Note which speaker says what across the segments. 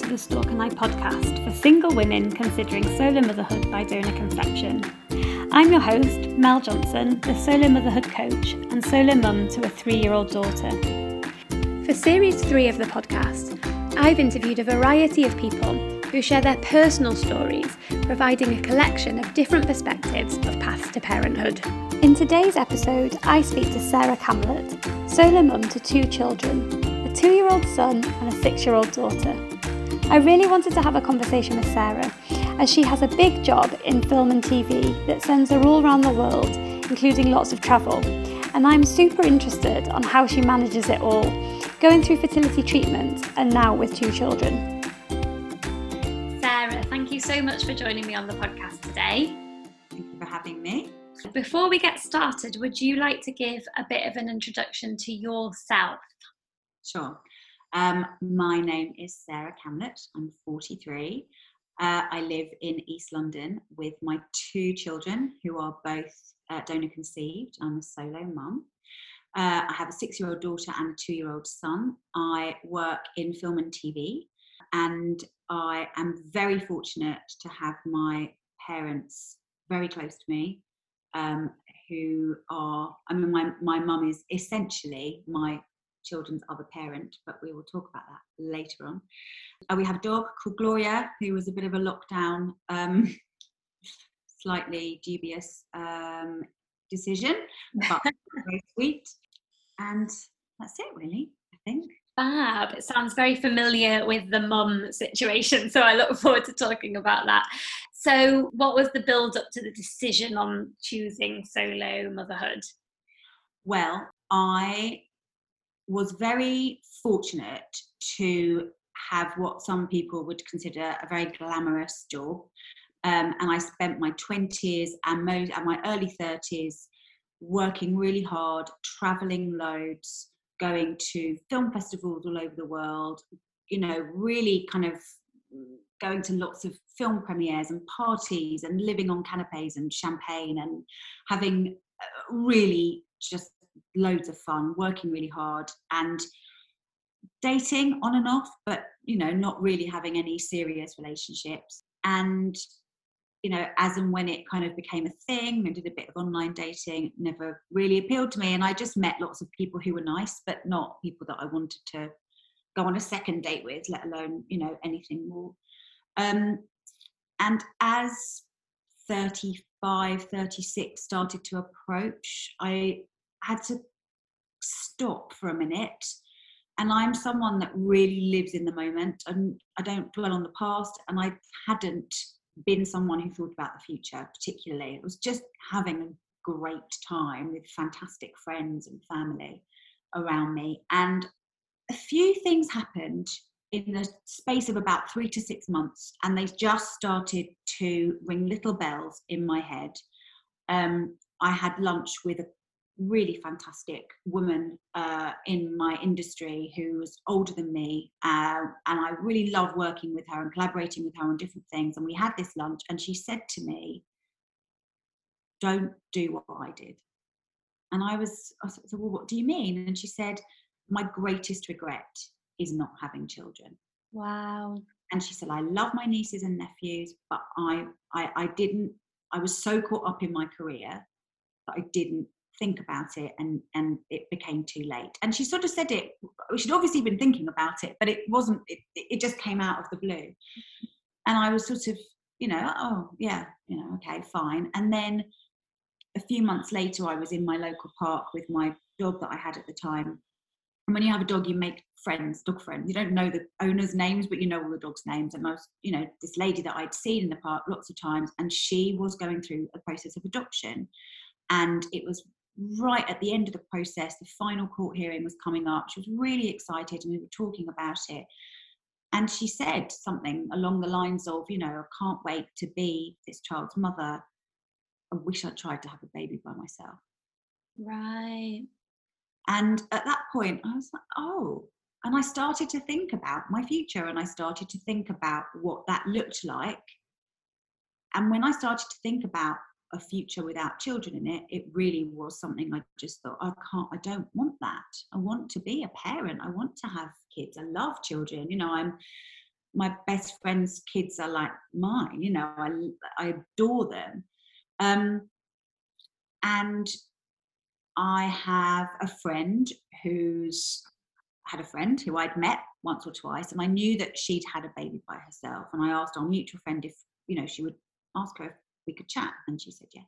Speaker 1: to the Stork and I podcast for single women considering solo motherhood by donor conception. I'm your host, Mel Johnson, the solo motherhood coach and solo mum to a three year old daughter. For series three of the podcast, I've interviewed a variety of people who share their personal stories, providing a collection of different perspectives of paths to parenthood. In today's episode, I speak to Sarah Camlett, solo mum to two children a two year old son, and a six year old daughter. I really wanted to have a conversation with Sarah, as she has a big job in film and TV that sends her all around the world, including lots of travel. And I'm super interested on how she manages it all, going through fertility treatment and now with two children. Sarah, thank you so much for joining me on the podcast today.
Speaker 2: Thank you for having me.
Speaker 1: Before we get started, would you like to give a bit of an introduction to yourself?
Speaker 2: Sure. Um, my name is Sarah Camlett. I'm 43. Uh, I live in East London with my two children who are both uh, donor conceived. I'm a solo mum. Uh, I have a six year old daughter and a two year old son. I work in film and TV, and I am very fortunate to have my parents very close to me, um, who are, I mean, my, my mum is essentially my children's other parent, but we will talk about that later on. Uh, we have a dog called Gloria, who was a bit of a lockdown, um, slightly dubious um, decision, but very sweet. And that's it, really, I think.
Speaker 1: Fab. It sounds very familiar with the mum situation, so I look forward to talking about that. So, what was the build up to the decision on choosing solo motherhood?
Speaker 2: Well, I was very fortunate to have what some people would consider a very glamorous job. Um, and I spent my 20s and, most, and my early 30s working really hard, traveling loads, going to film festivals all over the world, you know, really kind of going to lots of film premieres and parties and living on canapes and champagne and having really just loads of fun, working really hard, and dating on and off, but you know, not really having any serious relationships. And you know, as and when it kind of became a thing, I did a bit of online dating, never really appealed to me. And I just met lots of people who were nice, but not people that I wanted to go on a second date with, let alone, you know, anything more. Um, and as 35, 36 started to approach, I had to stop for a minute. And I'm someone that really lives in the moment and I don't dwell on the past. And I hadn't been someone who thought about the future particularly. It was just having a great time with fantastic friends and family around me. And a few things happened in the space of about three to six months, and they just started to ring little bells in my head. Um, I had lunch with a really fantastic woman uh, in my industry who was older than me. Uh, and I really love working with her and collaborating with her on different things. And we had this lunch, and she said to me, Don't do what I did. And I was, I said, Well, what do you mean? And she said, My greatest regret is not having children.
Speaker 1: Wow.
Speaker 2: And she said, I love my nieces and nephews, but I, I, I didn't, I was so caught up in my career that I didn't think about it and and it became too late. And she sort of said it she'd obviously been thinking about it but it wasn't it, it just came out of the blue. And i was sort of you know oh yeah you know okay fine. And then a few months later i was in my local park with my dog that i had at the time. And when you have a dog you make friends dog friends. You don't know the owners names but you know all the dogs names. And was you know this lady that i'd seen in the park lots of times and she was going through a process of adoption. And it was right at the end of the process, the final court hearing was coming up. She was really excited and we were talking about it. And she said something along the lines of, you know, I can't wait to be this child's mother. I wish I'd tried to have a baby by myself.
Speaker 1: Right.
Speaker 2: And at that point, I was like, oh. And I started to think about my future and I started to think about what that looked like. And when I started to think about a future without children in it, it really was something I just thought, I can't, I don't want that. I want to be a parent. I want to have kids. I love children. You know, I'm my best friend's kids are like mine. You know, I I adore them. Um, and I have a friend who's had a friend who I'd met once or twice, and I knew that she'd had a baby by herself. And I asked our mutual friend if you know she would ask her if we could chat, and she said yes.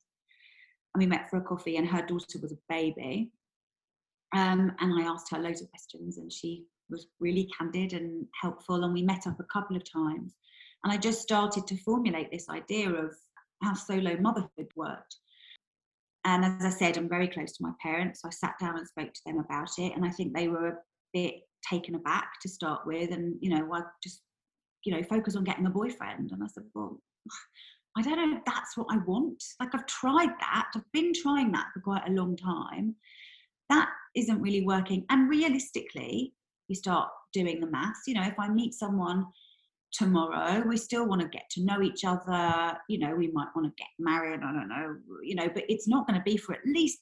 Speaker 2: And we met for a coffee, and her daughter was a baby. Um, and I asked her loads of questions, and she was really candid and helpful. And we met up a couple of times, and I just started to formulate this idea of how solo motherhood worked. And as I said, I'm very close to my parents. So I sat down and spoke to them about it, and I think they were a bit taken aback to start with. And you know, I just you know focus on getting a boyfriend. And I said, well, I don't know if that's what I want. Like I've tried that. I've been trying that for quite a long time. That isn't really working. And realistically, you start doing the maths. You know, if I meet someone tomorrow, we still want to get to know each other. You know, we might want to get married. I don't know. You know, but it's not going to be for at least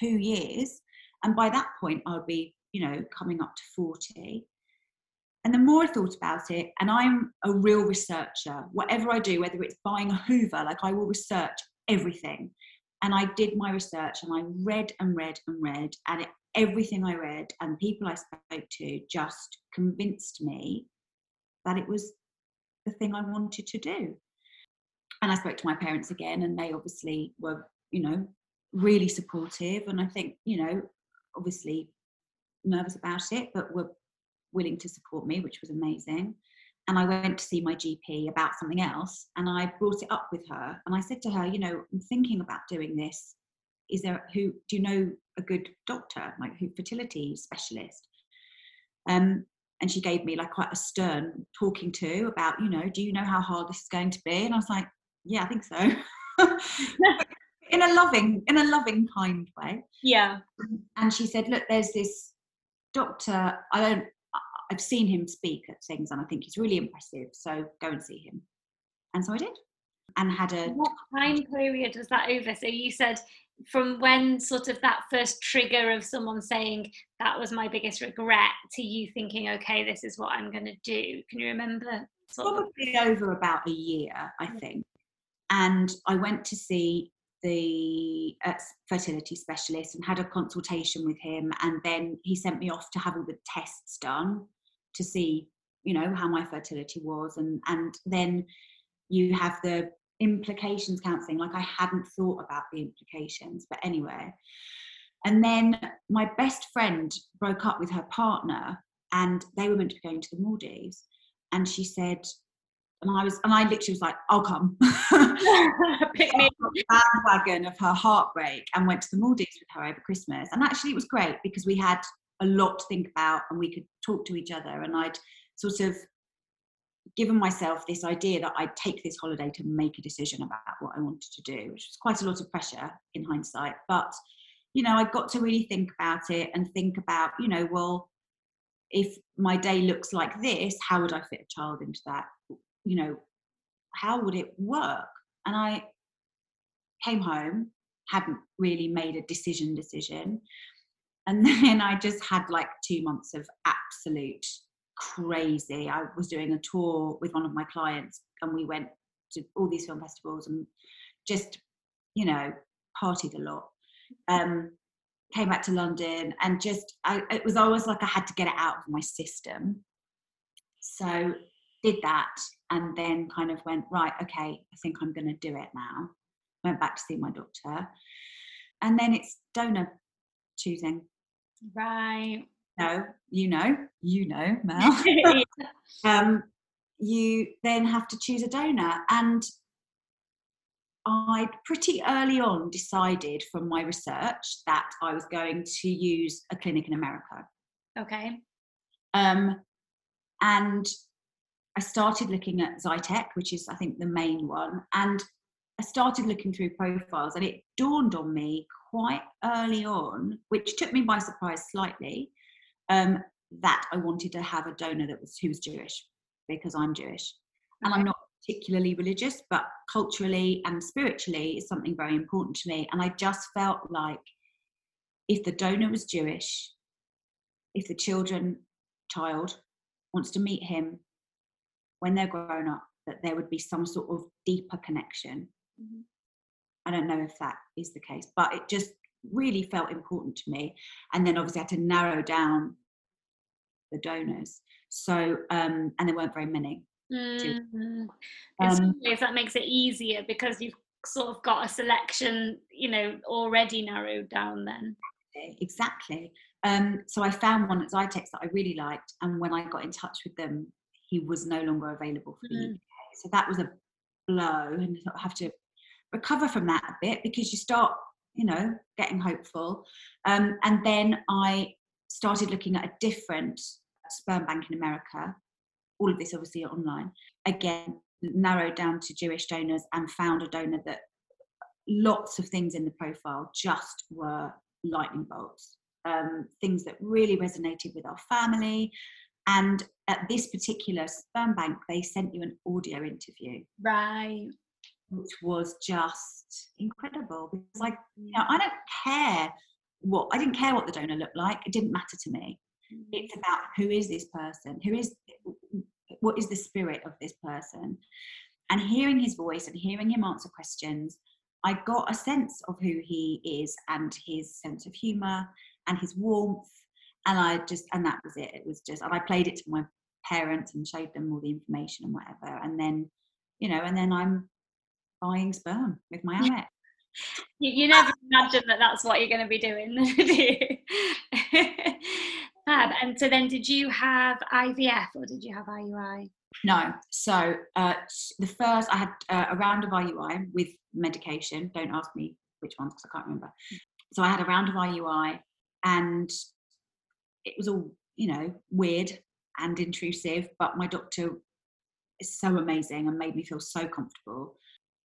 Speaker 2: two years. And by that point, I'll be, you know, coming up to 40. And the more I thought about it, and I'm a real researcher, whatever I do, whether it's buying a Hoover, like I will research everything. And I did my research and I read and read and read, and it, everything I read and people I spoke to just convinced me that it was the thing I wanted to do. And I spoke to my parents again, and they obviously were, you know, really supportive. And I think, you know, obviously nervous about it, but were willing to support me, which was amazing. And I went to see my GP about something else and I brought it up with her. And I said to her, you know, I'm thinking about doing this. Is there who do you know a good doctor, like who fertility specialist? Um, and she gave me like quite a stern talking to about, you know, do you know how hard this is going to be? And I was like, yeah, I think so. in a loving, in a loving, kind way.
Speaker 1: Yeah.
Speaker 2: And she said, look, there's this doctor. I don't I've seen him speak at things and I think he's really impressive. So go and see him. And so I did. And had a
Speaker 1: what time period was that over? So you said from when sort of that first trigger of someone saying that was my biggest regret to you thinking, okay, this is what I'm gonna do. Can you remember?
Speaker 2: Probably of- over about a year, I think. And I went to see the uh, fertility specialist and had a consultation with him and then he sent me off to have all the tests done to see you know how my fertility was and and then you have the implications counseling like i hadn't thought about the implications but anyway. And then my best friend broke up with her partner and they were meant to be going to the maldives. And she said and I was, and I literally was like, "I'll come." Pick me up. bandwagon of her heartbreak and went to the Maldives with her over Christmas. And actually, it was great because we had a lot to think about and we could talk to each other and i'd sort of given myself this idea that i'd take this holiday to make a decision about what i wanted to do which was quite a lot of pressure in hindsight but you know i got to really think about it and think about you know well if my day looks like this how would i fit a child into that you know how would it work and i came home hadn't really made a decision decision and then I just had like two months of absolute crazy. I was doing a tour with one of my clients, and we went to all these film festivals and just, you know, partied a lot. Um, came back to London and just, I, it was always like I had to get it out of my system. So did that and then kind of went, right, okay, I think I'm going to do it now. Went back to see my doctor. And then it's donor choosing.
Speaker 1: Right.
Speaker 2: No, you know, you know, Mel. um, you then have to choose a donor. And I pretty early on decided from my research that I was going to use a clinic in America.
Speaker 1: Okay.
Speaker 2: Um, and I started looking at Xytex, which is, I think, the main one. And I started looking through profiles, and it dawned on me quite early on, which took me by surprise slightly, um, that I wanted to have a donor that was who was Jewish because I'm Jewish, and I'm not particularly religious, but culturally and spiritually is something very important to me. And I just felt like if the donor was Jewish, if the children child wants to meet him when they're grown up that there would be some sort of deeper connection. Mm-hmm. I don't know if that is the case, but it just really felt important to me. And then obviously I had to narrow down the donors. So, um, and there weren't very many.
Speaker 1: Mm-hmm. Um, ways, that makes it easier because you've sort of got a selection, you know, already narrowed down then.
Speaker 2: Exactly. Um, so I found one at Xytex that I really liked, and when I got in touch with them, he was no longer available for mm-hmm. the UK. So that was a blow, and I have to recover from that a bit because you start, you know, getting hopeful. Um, and then I started looking at a different sperm bank in America. All of this obviously online. Again, narrowed down to Jewish donors and found a donor that lots of things in the profile just were lightning bolts. Um, things that really resonated with our family. And at this particular sperm bank, they sent you an audio interview.
Speaker 1: Right.
Speaker 2: Which was just incredible because, like, you know, I don't care what I didn't care what the donor looked like. It didn't matter to me. Mm. It's about who is this person? Who is what is the spirit of this person? And hearing his voice and hearing him answer questions, I got a sense of who he is and his sense of humor and his warmth. And I just, and that was it. It was just, and I played it to my parents and showed them all the information and whatever. And then, you know, and then I'm buying sperm with my Amex.
Speaker 1: You, you never imagine that that's what you're going to be doing, do you? Fab. And so then, did you have IVF or did you have IUI?
Speaker 2: No. So uh, the first, I had uh, a round of IUI with medication. Don't ask me which ones because I can't remember. So I had a round of IUI, and it was all you know weird and intrusive. But my doctor is so amazing and made me feel so comfortable.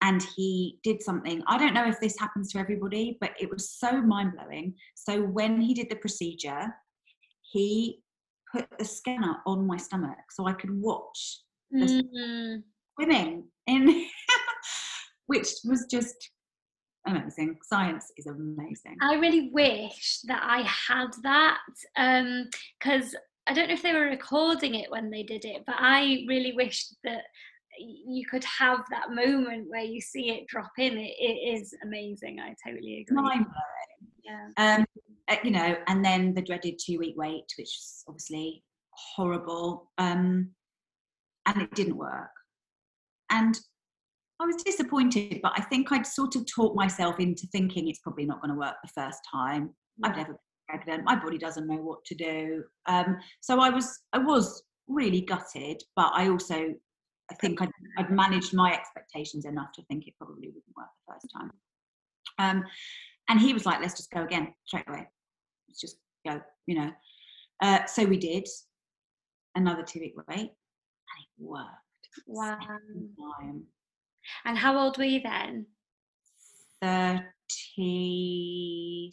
Speaker 2: And he did something. I don't know if this happens to everybody, but it was so mind blowing. So when he did the procedure, he put the scanner on my stomach so I could watch the mm. swimming in which was just amazing. Science is amazing.
Speaker 1: I really wish that I had that Um, because um, I don't know if they were recording it when they did it, but I really wish that you could have that moment where you see it drop in. it, it is amazing. I totally agree.
Speaker 2: Mind blowing. Yeah. Um, uh, you know, and then the dreaded two week wait, which is obviously horrible. Um, and it didn't work. And I was disappointed, but I think I'd sort of talked myself into thinking it's probably not going to work the first time. I've never been pregnant. My body doesn't know what to do. Um, so I was, I was really gutted, but I also, I think I'd, I'd, managed my expectations enough to think it probably wouldn't work the first time. Um, and he was like, let's just go again straight away. Let's just go, you know. Uh, so we did another two week wait and it worked.
Speaker 1: Wow. And how old were you then?
Speaker 2: 30,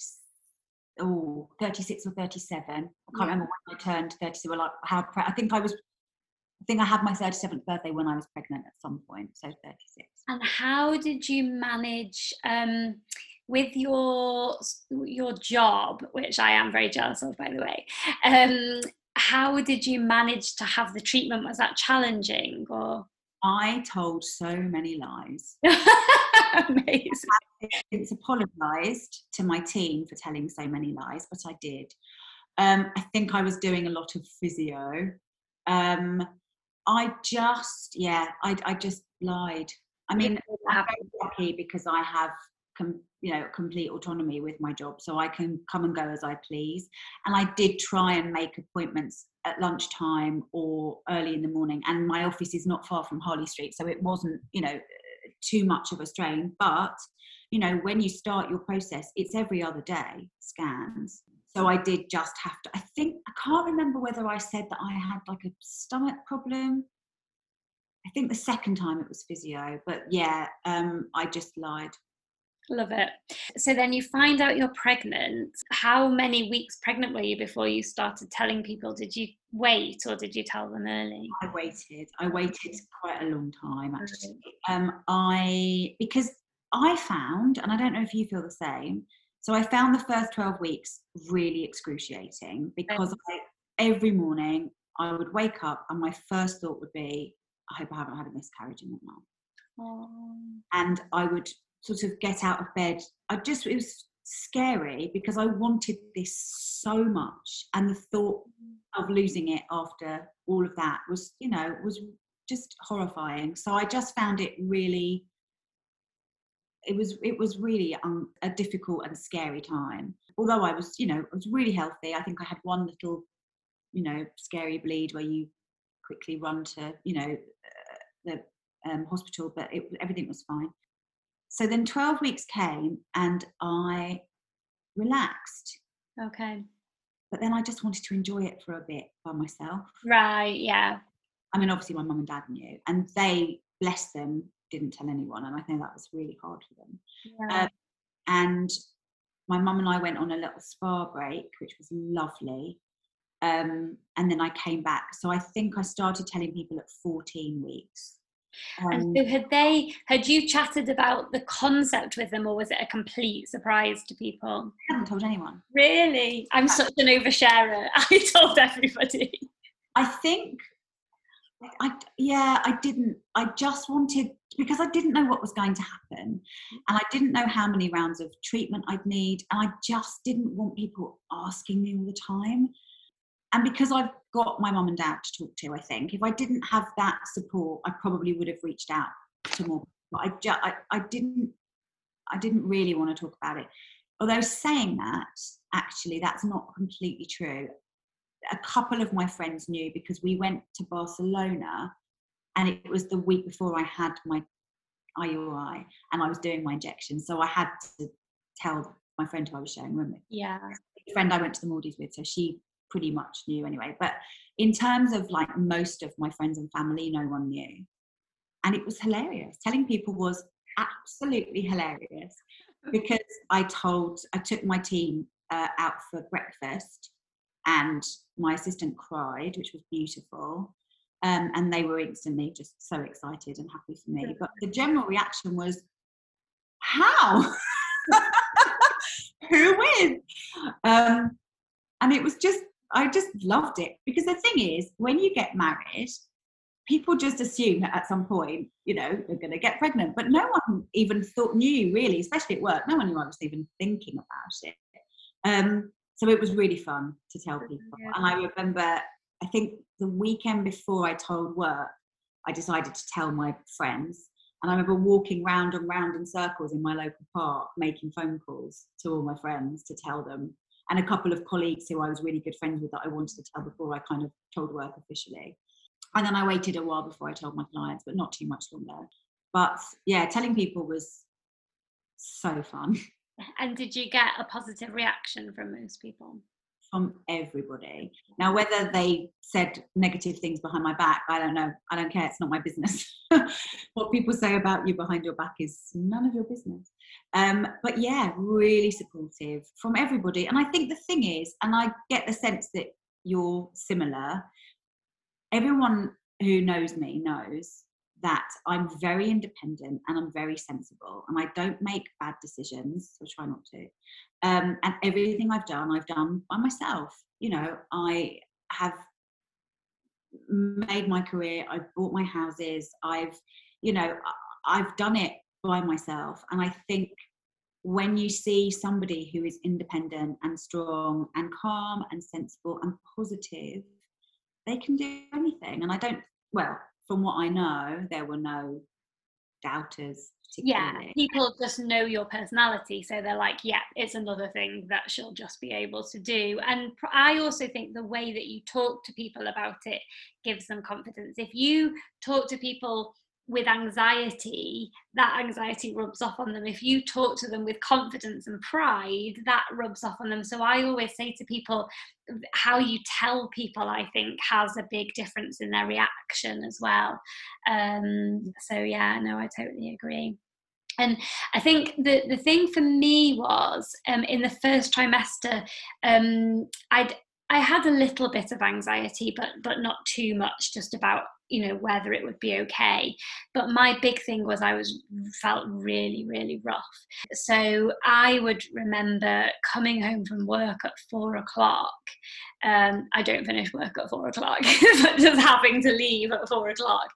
Speaker 2: oh, 36 or 37. I can't yeah. remember when I turned 30. Well, like how, I think I was I think I had my 37th birthday when I was pregnant at some point, so 36.
Speaker 1: And how did you manage um, with your your job, which I am very jealous of, by the way? Um, how did you manage to have the treatment? Was that challenging or?
Speaker 2: I told so many lies.
Speaker 1: Amazing.
Speaker 2: It's apologised to my team for telling so many lies, but I did. Um, I think I was doing a lot of physio. Um, I just, yeah, I, I just lied. I mean, I'm very lucky because I have, com- you know, complete autonomy with my job, so I can come and go as I please. And I did try and make appointments at lunchtime or early in the morning. And my office is not far from Harley Street, so it wasn't, you know, too much of a strain. But, you know, when you start your process, it's every other day scans. So I did just have to, I think, I can't remember whether I said that I had like a stomach problem. I think the second time it was physio, but yeah, um, I just lied.
Speaker 1: Love it. So then you find out you're pregnant. How many weeks pregnant were you before you started telling people? Did you wait or did you tell them early?
Speaker 2: I waited. I waited quite a long time actually. Um, I because I found, and I don't know if you feel the same. So I found the first 12 weeks really excruciating because I, every morning I would wake up and my first thought would be, I hope I haven't had a miscarriage in that month. Oh. And I would sort of get out of bed. I just, it was scary because I wanted this so much. And the thought of losing it after all of that was, you know, was just horrifying. So I just found it really, it was, it was really um, a difficult and scary time. Although I was, you know, I was really healthy. I think I had one little, you know, scary bleed where you quickly run to, you know, uh, the um, hospital, but it, everything was fine. So then 12 weeks came and I relaxed.
Speaker 1: Okay.
Speaker 2: But then I just wanted to enjoy it for a bit by myself.
Speaker 1: Right, yeah.
Speaker 2: I mean, obviously, my mum and dad knew, and they, bless them, didn't tell anyone. And I think that was really hard for them. Yeah. Um, and my mum and I went on a little spa break, which was lovely. Um, and then I came back. So I think I started telling people at 14 weeks.
Speaker 1: Um, and so had they had you chatted about the concept with them or was it a complete surprise to people?
Speaker 2: I haven't told anyone.
Speaker 1: Really? I'm such an oversharer. I told everybody.
Speaker 2: I think I yeah, I didn't I just wanted because I didn't know what was going to happen and I didn't know how many rounds of treatment I'd need and I just didn't want people asking me all the time and because I've got my mum and dad to talk to, I think if I didn't have that support, I probably would have reached out to more. But I, just, I, I didn't, I didn't really want to talk about it. Although saying that, actually, that's not completely true. A couple of my friends knew because we went to Barcelona, and it was the week before I had my IUI, and I was doing my injection, so I had to tell my friend who I was sharing room with.
Speaker 1: Yeah.
Speaker 2: The friend I went to the Maldives with, so she pretty much knew anyway. But in terms of like most of my friends and family, no one knew. And it was hilarious. Telling people was absolutely hilarious because I told, I took my team uh, out for breakfast and my assistant cried, which was beautiful. Um, and they were instantly just so excited and happy for me. But the general reaction was, how? Who with? Um, and it was just I just loved it because the thing is, when you get married, people just assume that at some point, you know, they're going to get pregnant. But no one even thought knew really, especially at work. No one knew I was even thinking about it. Um, so it was really fun to tell people. Yeah. And I remember, I think the weekend before I told work, I decided to tell my friends. And I remember walking round and round in circles in my local park, making phone calls to all my friends to tell them and a couple of colleagues who I was really good friends with that I wanted to tell before I kind of told work officially. And then I waited a while before I told my clients, but not too much longer. But yeah, telling people was so fun.
Speaker 1: And did you get a positive reaction from most people?
Speaker 2: From everybody. Now, whether they said negative things behind my back, I don't know. I don't care. It's not my business. what people say about you behind your back is none of your business. Um, but yeah, really supportive from everybody. And I think the thing is, and I get the sense that you're similar, everyone who knows me knows that I'm very independent and I'm very sensible and I don't make bad decisions, so try not to. Um, and everything I've done, I've done by myself. You know, I have made my career, I've bought my houses, I've, you know, I've done it by myself. And I think when you see somebody who is independent and strong and calm and sensible and positive, they can do anything. And I don't, well, from what I know, there were no doubters.
Speaker 1: Yeah, people just know your personality. So they're like, yeah, it's another thing that she'll just be able to do. And I also think the way that you talk to people about it gives them confidence. If you talk to people, with anxiety, that anxiety rubs off on them. If you talk to them with confidence and pride, that rubs off on them. So I always say to people, how you tell people, I think, has a big difference in their reaction as well. Um, so yeah, no, I totally agree. And I think the, the thing for me was um, in the first trimester, um, I'd I had a little bit of anxiety, but but not too much, just about you know whether it would be okay but my big thing was i was felt really really rough so i would remember coming home from work at four o'clock um, i don't finish work at four o'clock but just having to leave at four o'clock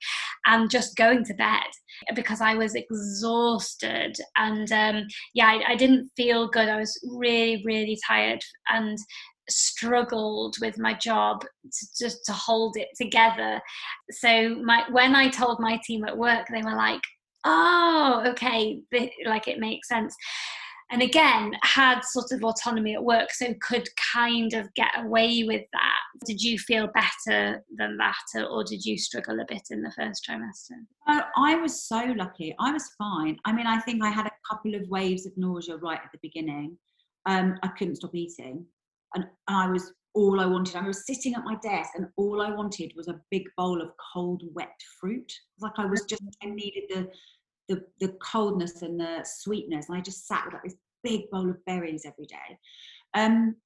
Speaker 1: and just going to bed because I was exhausted. And um, yeah, I, I didn't feel good. I was really, really tired and struggled with my job to just to hold it together so my when i told my team at work they were like oh okay like it makes sense and again had sort of autonomy at work so could kind of get away with that. Did you feel better than that or did you struggle a bit in the first trimester?
Speaker 2: Oh, i was so lucky. I was fine. I mean i think i had a couple of waves of nausea right at the beginning. Um, i couldn't stop eating. And, and i was all i wanted i was sitting at my desk and all i wanted was a big bowl of cold wet fruit. Like i was just i needed the the, the coldness and the sweetness. And I just sat with like this big bowl of berries every day. Um,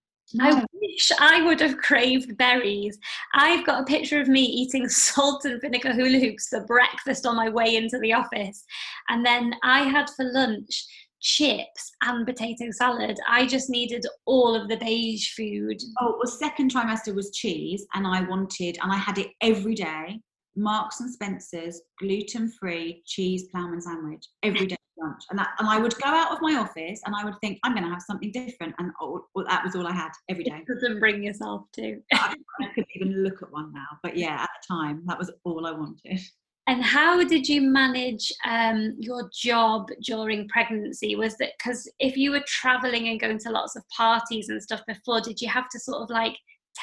Speaker 1: I wish I would have craved berries. I've got a picture of me eating salt and vinegar hula hoops for breakfast on my way into the office. And then I had for lunch chips and potato salad. I just needed all of the beige food.
Speaker 2: Oh, well, second trimester was cheese, and I wanted, and I had it every day. Marks and Spencer's gluten free cheese ploughman sandwich every day lunch. And, that, and I would go out of my office and I would think, I'm going to have something different. And oh, well, that was all I had every day.
Speaker 1: Couldn't bring yourself to.
Speaker 2: I, I couldn't even look at one now. But yeah, at the time, that was all I wanted.
Speaker 1: And how did you manage um, your job during pregnancy? Was that because if you were traveling and going to lots of parties and stuff before, did you have to sort of like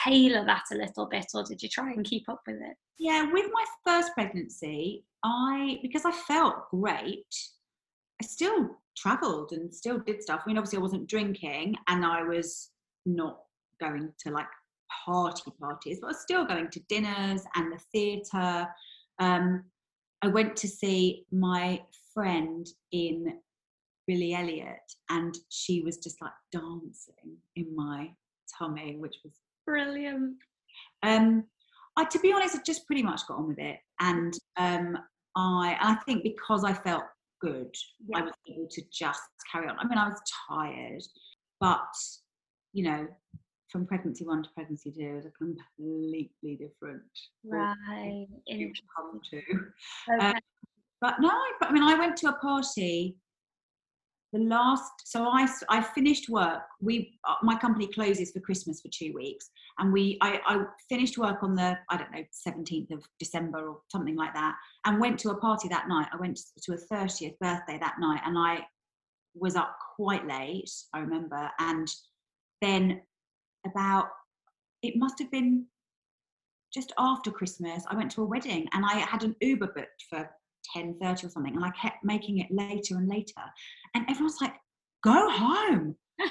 Speaker 1: tailor that a little bit or did you try and keep up with it?
Speaker 2: Yeah, with my first pregnancy, I because I felt great, I still traveled and still did stuff. I mean, obviously I wasn't drinking and I was not going to like party parties, but I was still going to dinners and the theatre. Um, I went to see my friend in Billy Elliot and she was just like dancing in my tummy, which was
Speaker 1: Brilliant.
Speaker 2: Um, I, to be honest, I just pretty much got on with it, and um, I, I think because I felt good, yeah. I was able to just carry on. I mean, I was tired, but you know, from pregnancy one to pregnancy two is a completely different
Speaker 1: right.
Speaker 2: Come to. Okay. Um, but no, I, I mean, I went to a party the last so i i finished work we uh, my company closes for christmas for two weeks and we I, I finished work on the i don't know 17th of december or something like that and went to a party that night. I went to a 30th birthday that night and i was up quite late i remember and then about it must have been just after christmas i went to a wedding and i had an uber booked for 10.30 or something and i kept making it later and later and everyone's like go home.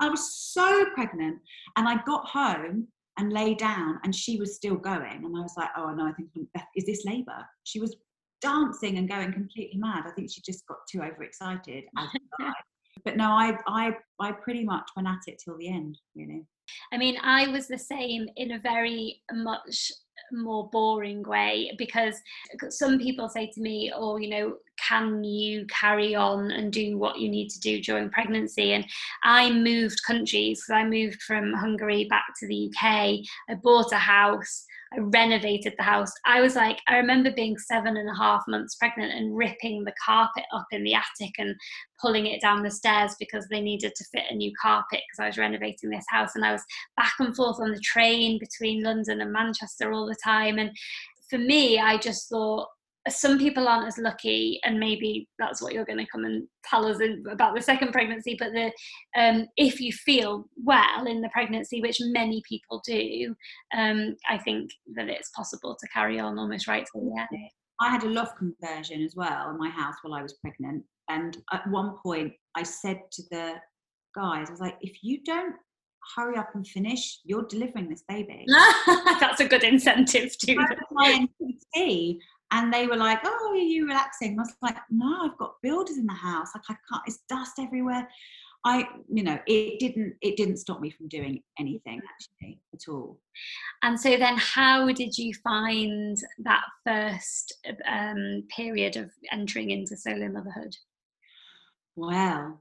Speaker 2: I was so pregnant and i got home and lay down and she was still going and i was like oh no i think is this labor she was dancing and going completely mad. I think she just got too overexcited but no I, I i pretty much went at it till the end really.
Speaker 1: I mean, I was the same in a very much more boring way because some people say to me, oh, you know, can you carry on and do what you need to do during pregnancy? And I moved countries. I moved from Hungary back to the UK. I bought a house. I renovated the house. I was like, I remember being seven and a half months pregnant and ripping the carpet up in the attic and pulling it down the stairs because they needed to fit a new carpet because I was renovating this house. And I was back and forth on the train between London and Manchester all the time. And for me, I just thought, some people aren't as lucky and maybe that's what you're going to come and tell us in, about the second pregnancy but the um, if you feel well in the pregnancy which many people do um, i think that it's possible to carry on almost right till the end
Speaker 2: i had a loft conversion as well in my house while i was pregnant and at one point i said to the guys i was like if you don't hurry up and finish you're delivering this baby.
Speaker 1: That's a good incentive too
Speaker 2: and they were like, "Oh, are you relaxing?" And I was like, "No, I've got builders in the house. Like I can't. It's dust everywhere." I, you know, it didn't. It didn't stop me from doing anything actually at all.
Speaker 1: And so then, how did you find that first um, period of entering into solo motherhood?
Speaker 2: Well,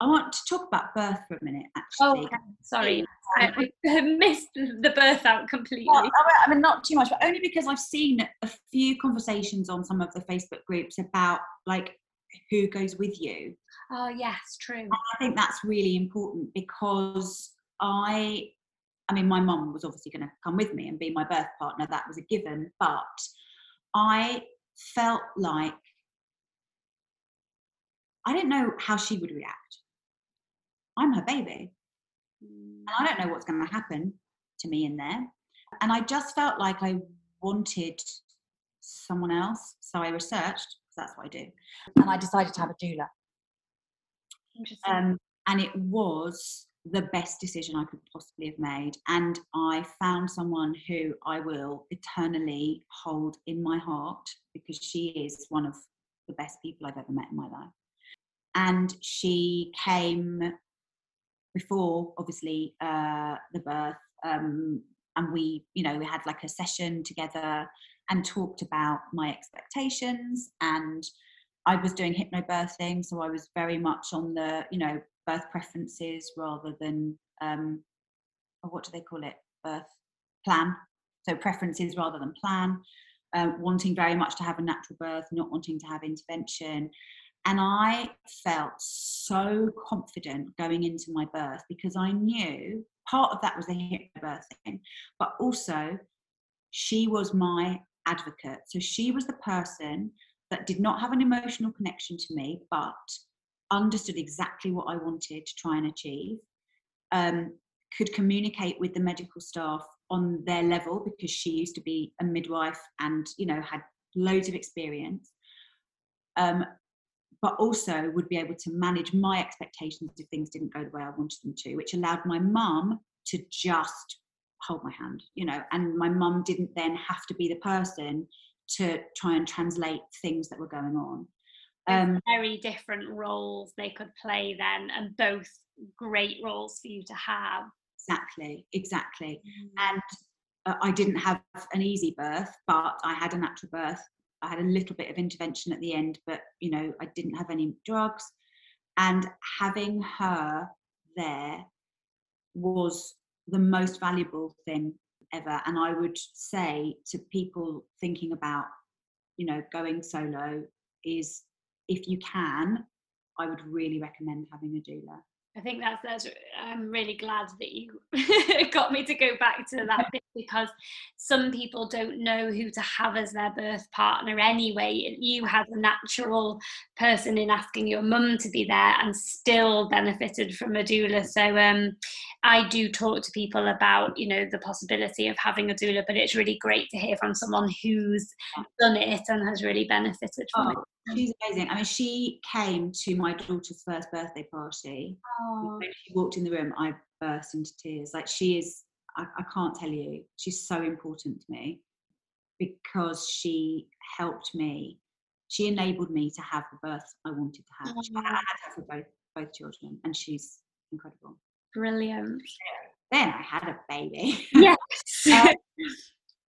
Speaker 2: I want to talk about birth for a minute,
Speaker 1: Oh,
Speaker 2: actually.
Speaker 1: okay. sorry. I, um, I missed the birth out completely.
Speaker 2: Well, I mean, not too much, but only because I've seen a few conversations on some of the Facebook groups about like who goes with you.
Speaker 1: Oh, yes, true.
Speaker 2: I think that's really important because I, I mean, my mum was obviously going to come with me and be my birth partner. That was a given, but I felt like I didn't know how she would react. I'm her baby.
Speaker 1: Mm.
Speaker 2: and I don't know what's going to happen to me in there. And I just felt like I wanted someone else, so I researched because that's what I do, and I decided to have a doula.
Speaker 1: Interesting.
Speaker 2: Um, and it was the best decision I could possibly have made. And I found someone who I will eternally hold in my heart because she is one of the best people I've ever met in my life. And she came before, obviously, uh, the birth. Um, and we, you know, we had like a session together and talked about my expectations and I was doing hypnobirthing, so I was very much on the, you know, birth preferences rather than, um, what do they call it? Birth plan. So preferences rather than plan. Uh, wanting very much to have a natural birth, not wanting to have intervention. And I felt so confident going into my birth because I knew part of that was the hypnobirthing, but also she was my advocate. So she was the person that did not have an emotional connection to me, but understood exactly what I wanted to try and achieve, um, could communicate with the medical staff on their level because she used to be a midwife and you know had loads of experience. Um, but also would be able to manage my expectations if things didn't go the way I wanted them to, which allowed my mum to just hold my hand, you know, and my mum didn't then have to be the person to try and translate things that were going on. Um,
Speaker 1: very different roles they could play then, and both great roles for you to have.
Speaker 2: exactly, exactly.
Speaker 1: Mm.
Speaker 2: And uh, I didn't have an easy birth, but I had a natural birth. I had a little bit of intervention at the end, but you know, I didn't have any drugs. And having her there was the most valuable thing ever. And I would say to people thinking about, you know, going solo is if you can, I would really recommend having a doula.
Speaker 1: I think that's that's. I'm really glad that you got me to go back to that bit because some people don't know who to have as their birth partner anyway. You had a natural person in asking your mum to be there and still benefited from a doula. So um, I do talk to people about you know the possibility of having a doula, but it's really great to hear from someone who's done it and has really benefited from
Speaker 2: Oh,
Speaker 1: it.
Speaker 2: She's amazing. I mean, she came to my daughter's first birthday party.
Speaker 1: Oh,
Speaker 2: When she walked in the room, I burst into tears. Like she is, I, I can't tell you, she's so important to me because she helped me. She enabled me to have the birth I wanted to have. I had her for both both children, and she's incredible.
Speaker 1: brilliant.
Speaker 2: Then I had a baby.
Speaker 1: Yes.
Speaker 2: Um,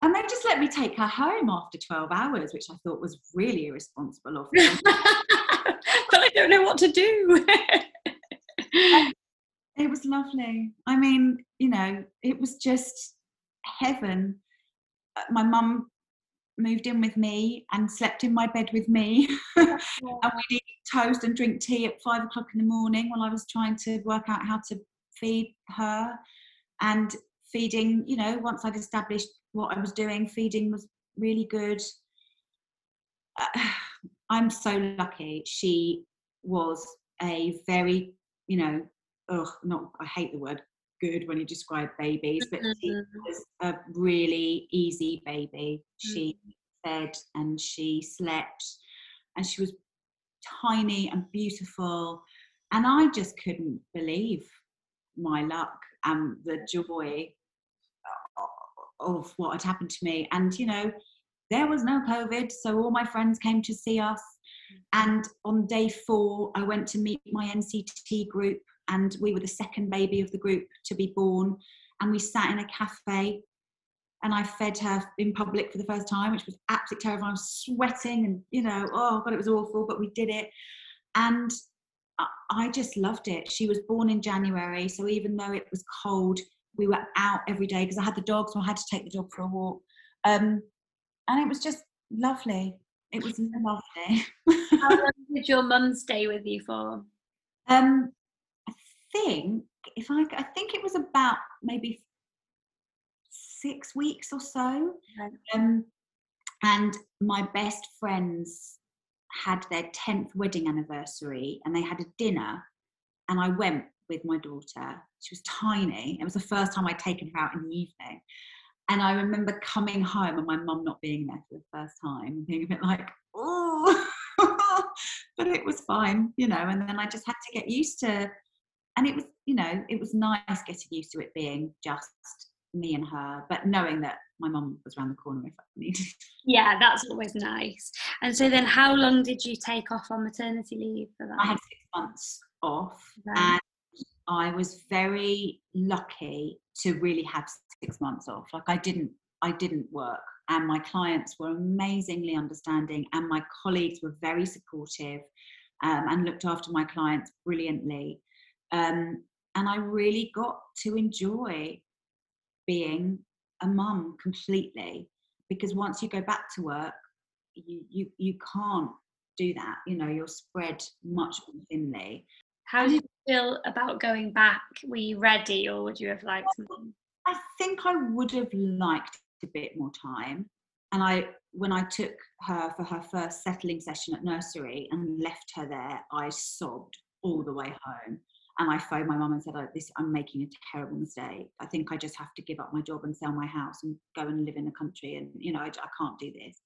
Speaker 2: And they just let me take her home after 12 hours, which I thought was really irresponsible of them.
Speaker 1: but I don't know what to do.
Speaker 2: it was lovely. I mean, you know, it was just heaven. Uh, My mum moved in with me and slept in my bed with me. and we'd eat toast and drink tea at five o'clock in the morning while I was trying to work out how to feed her. And feeding, you know, once I'd established what I was doing, feeding was really good. I'm so lucky. She was a very, you know, ugh, not, I hate the word good when you describe babies, but she
Speaker 1: Mhm.
Speaker 2: was a really easy baby. She fed and she slept and she was tiny and beautiful. And I just couldn't believe my luck and the joy of what had happened to me. And, you know, there was no COVID, so all my friends came to see us. And on day four, I went to meet my NCT group, and we were the second baby of the group to be born. And we sat in a cafe, and I fed her in public for the first time, which was absolutely terrifying. I was sweating, and you know, oh god, it was awful, but we did it. And I just loved it. She was born in January, so even though it was cold, we were out every day because I had the dogs so I had to take the dog for a walk. Um, and it was just lovely. It was lovely.
Speaker 1: How long did your mum stay with you for?
Speaker 2: Um, I think if I, I think it was about maybe six weeks or so. Um, and my best friends had their 10th wedding anniversary and they had a dinner and I went with my daughter. She was tiny. It was the first time I'd taken her out in the evening. And I remember coming home and my mum not being there for the first time and being a bit like, oh, but it was fine, you know. And then I just had to get used to, and it was, you know, it was nice getting used to it being just me and her, but knowing that my mum was around the corner if I needed.
Speaker 1: Yeah, that's always nice. And so then, how long did you take off on maternity leave for that?
Speaker 2: I had six months off, right. I was very lucky to really have six months off. Like I didn't, I didn't work, and my clients were amazingly understanding, and my colleagues were very supportive, um, and looked after my clients brilliantly. Um, and I really got to enjoy being a mum completely because once you go back to work you you you can't do that you know you're spread much more thinly
Speaker 1: how did feel about going back were you ready or would you have liked more?
Speaker 2: i think i would have liked a bit more time and i when i took her for her first settling session at nursery and left her there i sobbed all the way home and I phoned my mum and said, oh, "This, I'm making a terrible mistake. I think I just have to give up my job and sell my house and go and live in the country, and you know, I, I can't do this."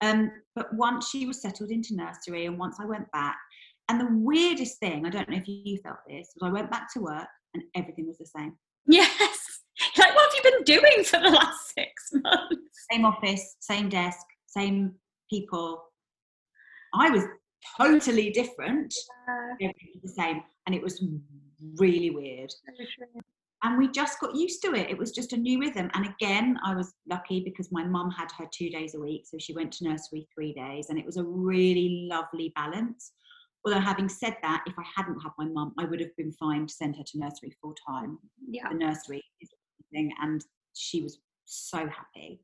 Speaker 2: Um, but once she was settled into nursery, and once I went back, and the weirdest thing, I don't know if you felt this, was I went back to work and everything was the same.
Speaker 1: Yes. Like, what have you been doing for the last six months?
Speaker 2: Same office, same desk, same people. I was totally different. Yeah. Everything was the same and it was really weird. And we just got used to it. It was just a new rhythm. And again, I was lucky because my mum had her two days a week. So she went to nursery three days. And it was a really lovely balance. Although, having said that, if I hadn't had my mum, I would have been fine to send her to nursery full time.
Speaker 1: Yeah.
Speaker 2: The nursery is thing. And she was so happy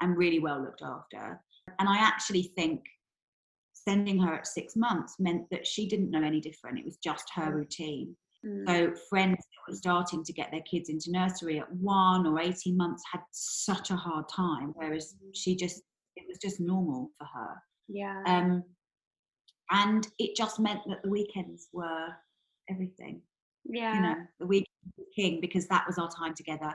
Speaker 2: and really well looked after. And I actually think sending her at six months meant that she didn't know any different. It was just her mm. routine. Mm. So friends that were starting to get their kids into nursery at one or 18 months had such a hard time, whereas mm. she just, it was just normal for her.
Speaker 1: Yeah.
Speaker 2: Um, and it just meant that the weekends were everything.
Speaker 1: Yeah.
Speaker 2: You know, the weekend king because that was our time together.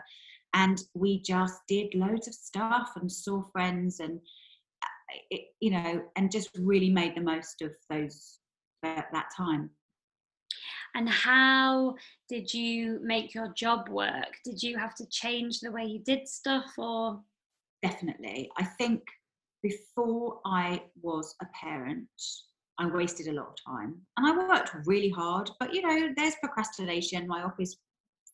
Speaker 2: And we just did loads of stuff and saw friends and it, you know, and just really made the most of those uh, that time.
Speaker 1: And how did you make your job work? Did you have to change the way you did stuff or?
Speaker 2: Definitely. I think before I was a parent, I wasted a lot of time and I worked really hard, but you know, there's procrastination. My office,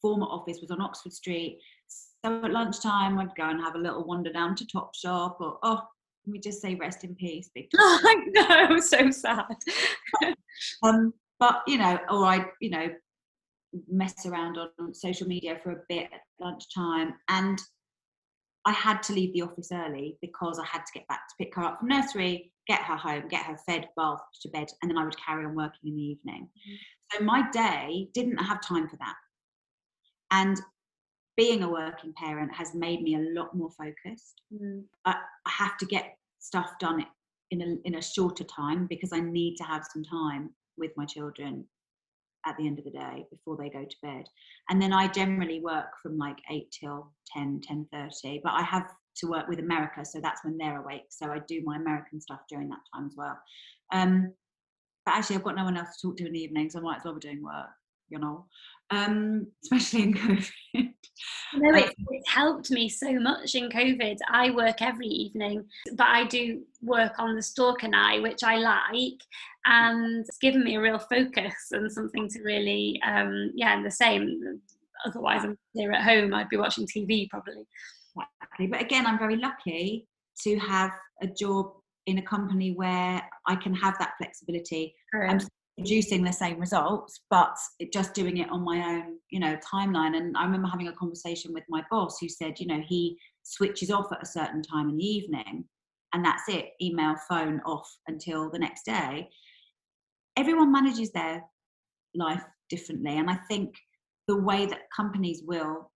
Speaker 2: former office was on Oxford Street. So at lunchtime, I'd go and have a little wander down to Topshop or, oh, we just say rest in peace?
Speaker 1: Oh, I know, so sad.
Speaker 2: um, but you know, or I, you know, mess around on social media for a bit at lunchtime, and I had to leave the office early because I had to get back to pick her up from nursery, get her home, get her fed, bathed to bed, and then I would carry on working in the evening. Mm-hmm. So my day didn't have time for that. And being a working parent has made me a lot more focused. Mm. I, I have to get stuff done in a, in a shorter time because I need to have some time with my children at the end of the day before they go to bed. And then I generally work from like 8 till 10, 10.30, but I have to work with America, so that's when they're awake. So I do my American stuff during that time as well. Um, but actually, I've got no one else to talk to in the evenings. I might as well be doing work you know, um, especially in COVID.
Speaker 1: No, it's, it's helped me so much in COVID. I work every evening, but I do work on the Stork and I, which I like, and it's given me a real focus and something to really, um, yeah, and the same. Otherwise, I'm here at home, I'd be watching TV probably.
Speaker 2: Exactly. But again, I'm very lucky to have a job in a company where I can have that flexibility. I'm producing the same results, but it, just doing it on my own, you know, timeline. And I remember having a conversation with my boss who said, you know, he switches off at a certain time in the evening and that's it email, phone off until the next day. Everyone manages their life differently. And I think the way that companies will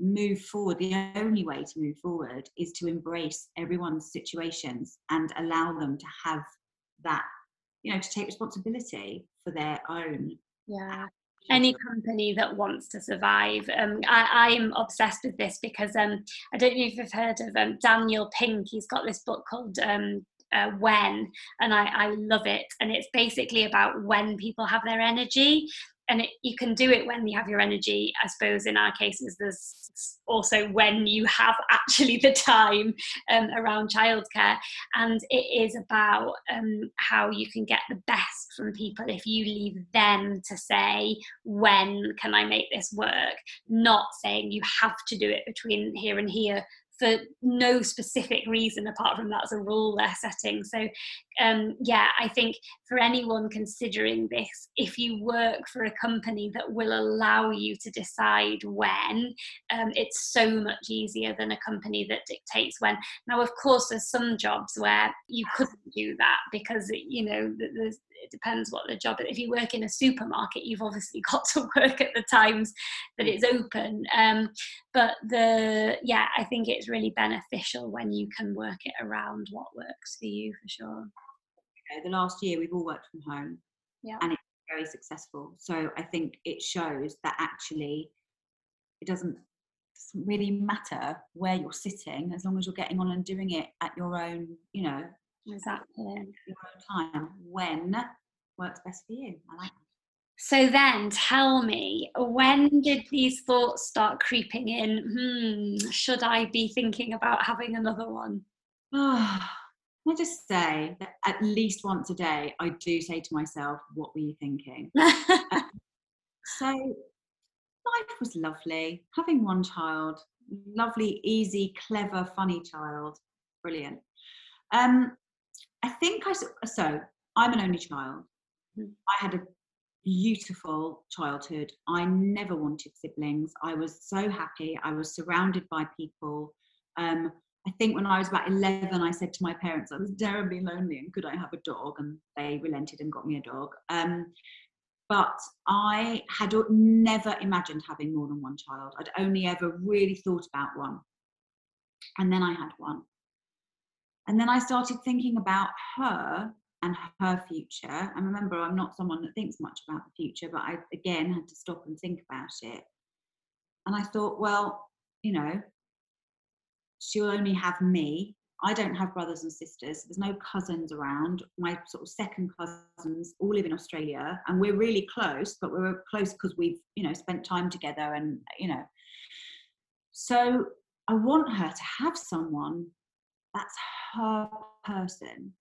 Speaker 2: move forward, the only way to move forward is to embrace everyone's situations and allow them to have that you know to take responsibility for their own
Speaker 1: yeah any company that wants to survive. Um, I, am obsessed with this because um, I don't know if you've heard of um, Daniel Pink. He's got this book called um, uh, When, and I, I love it. And it's basically about when people have their energy and it, you can do it when you have your energy. I suppose in our cases there's also when you have actually the time um, around childcare. And it is about um, how you can get the best from people if you leave them to say when can i make this work? Not saying you have to do it between here and here for no specific reason apart from that's a rule they're setting. So, um, yeah, I think for anyone considering this, if you work for a company that will allow you to decide when, um, it's so much easier than a company that dictates when. Now, of course, there's some jobs where you couldn't do that because you know there's it depends what the job is. If you work in a supermarket, you've obviously got to work at the times that it's open. Um, but the yeah, I think it's really beneficial when you can work it around what works for you for sure.
Speaker 2: The last year we've all worked from home.
Speaker 1: Yeah.
Speaker 2: And it's very successful. So I think it shows that actually it doesn't really matter where you're sitting as long as you're getting on and doing it at your own, you know,
Speaker 1: Exactly.
Speaker 2: Your own time when works best for you. I like that.
Speaker 1: So then tell me, when did these thoughts start creeping in? Hmm, should I be thinking about having another one?
Speaker 2: Oh, I just say that at least once a day, I do say to myself, What were you thinking? so life was lovely. Having one child, lovely, easy, clever, funny child, brilliant. Um, I think I so I'm an only child. Mm. I had a beautiful childhood. I never wanted siblings. I was so happy. I was surrounded by people. Um, I think when I was about 11, I said to my parents I was terribly lonely and could I have a dog? And they relented and got me a dog. Um, but I had never imagined having more than one child. I'd only ever really thought about one. And then I had one. And then I started thinking about her and her future. And remember, I'm not someone that thinks much about the future, but I again had to stop and think about it. And I thought, well, you know, she'll only have me. I don't have brothers and sisters. There's no cousins around. My sort of second cousins all live in Australia, and we're really close. But we're close because we've, you know, spent time together, and you know. So I want her to have someone that's her person.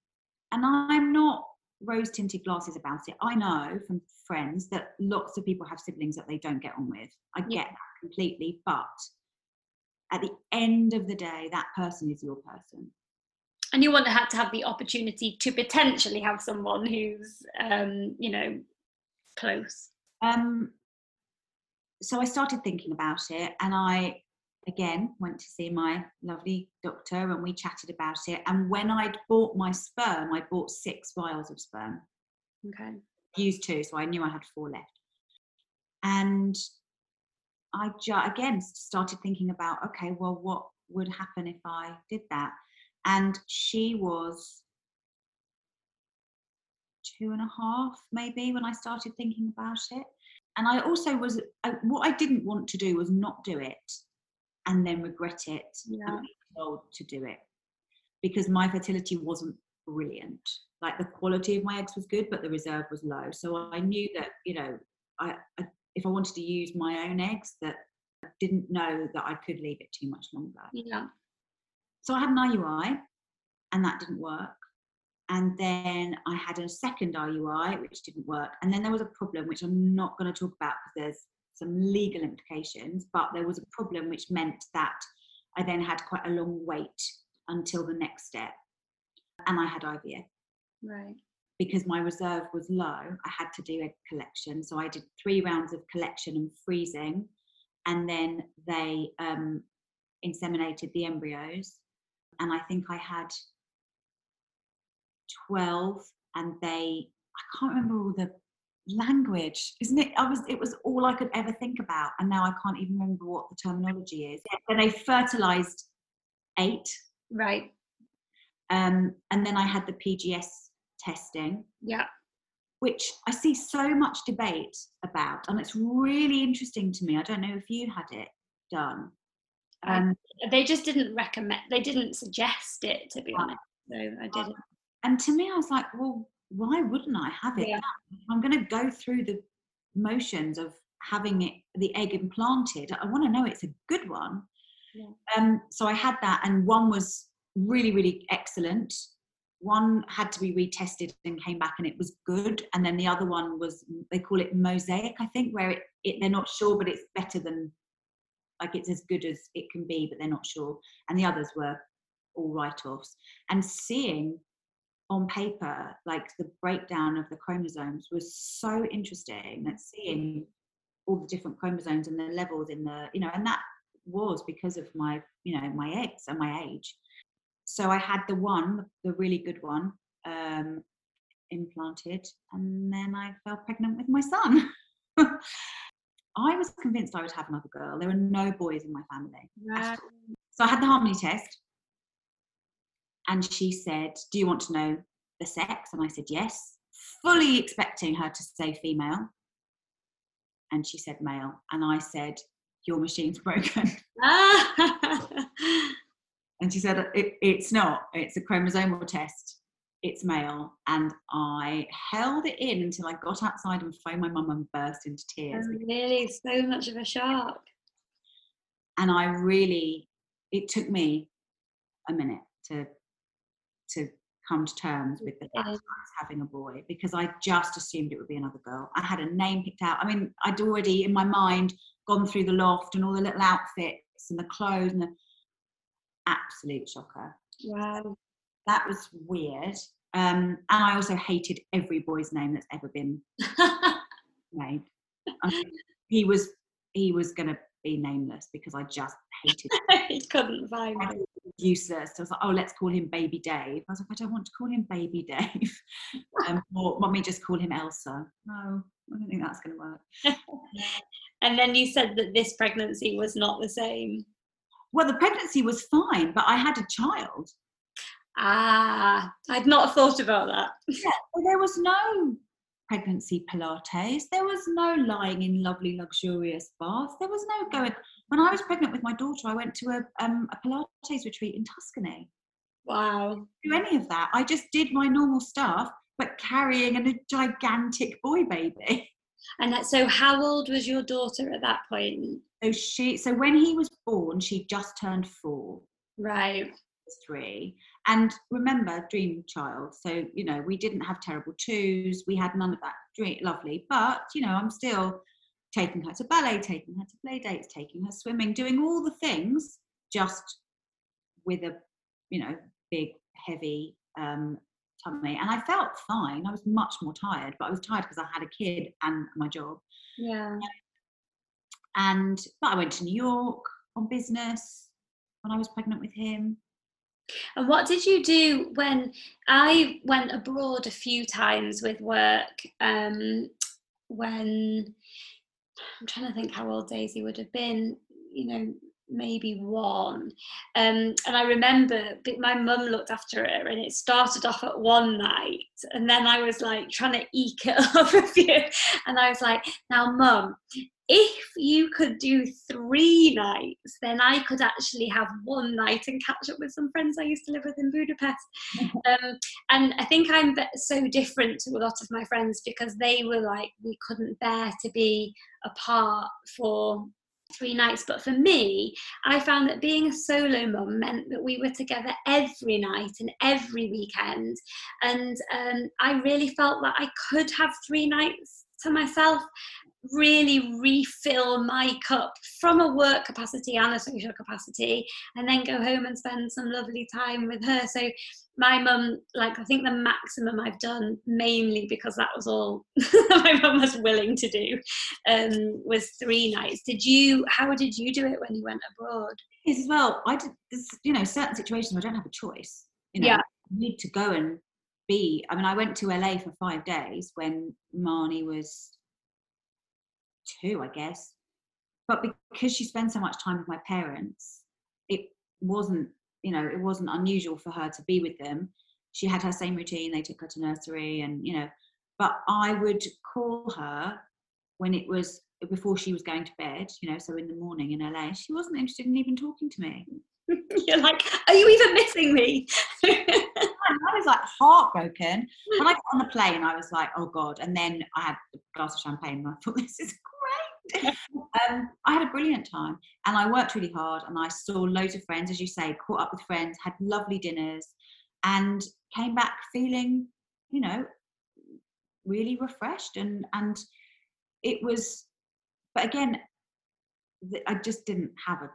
Speaker 2: And I'm not rose tinted glasses about it. I know from friends that lots of people have siblings that they don't get on with. I get yeah. that completely. But at the end of the day, that person is your person.
Speaker 1: And you want to have to have the opportunity to potentially have someone who's, um, you know, close.
Speaker 2: Um, so I started thinking about it, and I again went to see my lovely doctor and we chatted about it. And when i'd bought my sperm i bought six vials of sperm.
Speaker 1: Okay.
Speaker 2: Used two so i knew i had four left. And i ju- again started thinking about okay well what would happen if i did that? And she was two and a half maybe when i started thinking about it. And i also was I, what i didn't want to do was not do it and then regret it
Speaker 1: yeah.
Speaker 2: and be told to do it because my fertility wasn't brilliant. Like the quality of my eggs was good, but the reserve was low. So I knew that you know, I, I if I wanted to use my own eggs, that I didn't know that I could leave it too much longer.
Speaker 1: Yeah.
Speaker 2: So I had an IUI, and that didn't work. And then I had a second IUI, which didn't work. And then there was a problem, which I'm not going to talk about because there's some legal implications, but there was a problem which meant that I then had quite a long wait until the next step. And I had IVF.
Speaker 1: Right.
Speaker 2: because my reserve was low, I had to do egg collection. So I did three rounds of collection and freezing, and then they um, inseminated the embryos. And I think I had 12, and they, I can't remember all the language isn't it? I was it was all i could ever think about and now i can't even remember what the terminology is. And they fertilized eight.
Speaker 1: Right.
Speaker 2: Um, and then i had the pgs testing.
Speaker 1: Yeah.
Speaker 2: Which i see so much debate about and it's really interesting to me. I don't know if you had it done.
Speaker 1: Um, they just didn't recommend they didn't suggest it to be honest so i didn't.
Speaker 2: and to me i was like well why wouldn't I have it? Yeah. I'm going to go through the motions of having it, the egg implanted. I want to know it's a good one. Yeah. Um, so I had that, and one was really, really excellent. One had to be retested and came back, and it was good. And then the other one was they call it mosaic, I think, where it, it they're not sure, but it's better than like it's as good as it can be, but they're not sure. And the others were all write-offs. And seeing on paper, like the breakdown of the chromosomes was so interesting that seeing all the different chromosomes and the levels in the, you know, and that was because of my, you know, my eggs and my age. So I had the one, the really good one, um, implanted, and then I fell pregnant with my son. I was convinced I would have another girl. There were no boys in my family. So I had the harmony test and she said, Do you want to know the sex? And I said, Yes, fully expecting her to say female. And she said male. And I said, Your machine's broken. and she said, it, It's not, it's a chromosomal test. It's male. And I held it in until I got outside and phoned my mum and burst into tears.
Speaker 1: Oh, really? So much of a shock.
Speaker 2: And I really, it took me a minute to to come to terms with the fact I was having a boy because I just assumed it would be another girl. I had a name picked out. I mean, I'd already in my mind gone through the loft and all the little outfits and the clothes and the absolute shocker.
Speaker 1: Wow.
Speaker 2: That was weird. Um, and I also hated every boy's name that's ever been made. I he was he was going to be nameless because I just hated.
Speaker 1: he couldn't find
Speaker 2: useless. So I was like, oh, let's call him Baby Dave. I was like, I don't want to call him Baby Dave. um, or want me just call him Elsa? No, I don't think that's going to work.
Speaker 1: and then you said that this pregnancy was not the same.
Speaker 2: Well, the pregnancy was fine, but I had a child.
Speaker 1: Ah, I'd not thought about that.
Speaker 2: Yeah, well, there was no pregnancy Pilates. There was no lying in lovely, luxurious baths. There was no going. When I was pregnant with my daughter, I went to a, um, a Pilates retreat in Tuscany.
Speaker 1: Wow.
Speaker 2: Do any of that? I just did my normal stuff, but carrying a gigantic boy baby.
Speaker 1: And that, so, how old was your daughter at that point?
Speaker 2: So she, so when he was born, she just turned four.
Speaker 1: Right.
Speaker 2: Three, and remember, dream child. So, you know, we didn't have terrible twos. We had none of that. Dream, lovely. But, you know, I'm still taking her to ballet, taking her to play dates, taking her swimming, doing all the things just with a, you know, big, heavy um, tummy. And I felt fine. I was much more tired, but I was tired because I had a kid and my job.
Speaker 1: Yeah.
Speaker 2: And, but I went to New York on business when I was pregnant with him.
Speaker 1: And what did you do when I went abroad a few times with work? Um, when I'm trying to think how old Daisy would have been, you know, maybe one. Um, and I remember my mum looked after her, and it started off at one night, and then I was like trying to eke it up a few, and I was like, "Now, mum, if you could do three nights, then I could actually have one night and catch up with some friends I used to live with in Budapest. um, and I think I'm so different to a lot of my friends because they were like, we couldn't bear to be apart for three nights. But for me, I found that being a solo mum meant that we were together every night and every weekend. And um, I really felt that I could have three nights to myself really refill my cup from a work capacity and a social capacity and then go home and spend some lovely time with her. So my mum like i think the maximum i've done mainly because that was all my mum was willing to do um, was three nights. Did you how did you do it when you went abroad?
Speaker 2: As well i did this you know certain situations where i don't have a choice you know. Yeah. you need to go and be i mean i went to la for five days when marnie was two, I guess. But because she spent so much time with my parents, it wasn't, you know, it wasn't unusual for her to be with them. She had her same routine. They took her to nursery, and you know, but I would call her when it was before she was going to bed, you know, so in the morning in LA. She wasn't interested in even talking to me.
Speaker 1: You're like, are you even missing me?
Speaker 2: I was like heartbroken. When I got on the plane, I was like, oh God. And then I had a glass of champagne and I thought, this is um, I had a brilliant time and I worked really hard and I saw loads of friends, as you say, caught up with friends, had lovely dinners, and came back feeling, you know, really refreshed. And and it was, but again, I just didn't have a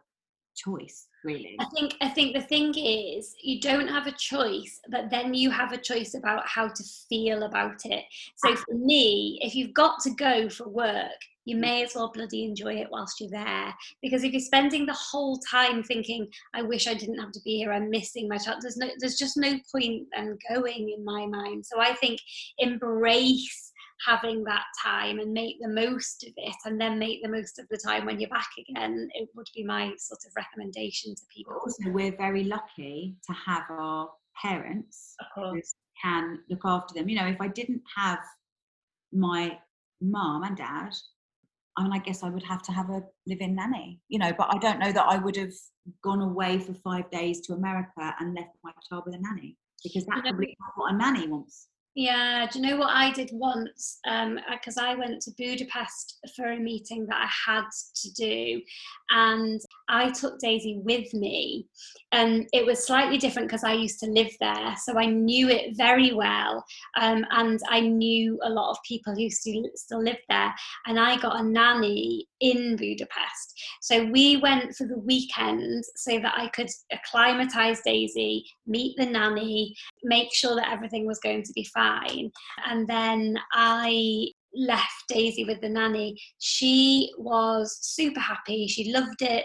Speaker 2: choice really
Speaker 1: i think i think the thing is you don't have a choice but then you have a choice about how to feel about it so for me if you've got to go for work you may as well bloody enjoy it whilst you're there. Because if you're spending the whole time thinking, I wish I didn't have to be here, I'm missing my child, there's, no, there's just no point in going in my mind. So I think embrace having that time and make the most of it and then make the most of the time when you're back again it would be my sort of recommendation to people
Speaker 2: also we're very lucky to have our parents who can look after them you know if i didn't have my mom and dad I mean, I guess I would have to have a live-in nanny, you know. But I don't know that I would have gone away for five days to America and left my child with a nanny because that's probably what a nanny wants.
Speaker 1: Yeah, do you know what I did once? Because um, I went to Budapest for a meeting that I had to do, and I took Daisy with me. And it was slightly different because I used to live there, so I knew it very well, um, and I knew a lot of people who still still live there. And I got a nanny in Budapest, so we went for the weekend so that I could acclimatise Daisy, meet the nanny, make sure that everything was going to be fine. And then I left Daisy with the nanny. She was super happy. She loved it.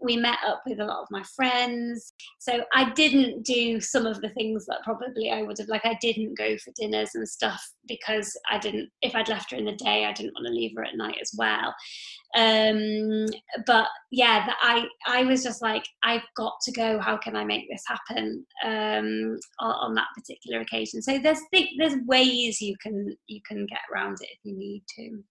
Speaker 1: We met up with a lot of my friends. So I didn't do some of the things that probably I would have, like, I didn't go for dinners and stuff because I didn't, if I'd left her in the day, I didn't want to leave her at night as well um but yeah that i i was just like i've got to go. How can i make this happen um on, on that particular occasion? So there's th- there's ways you can you can get around it if you need to.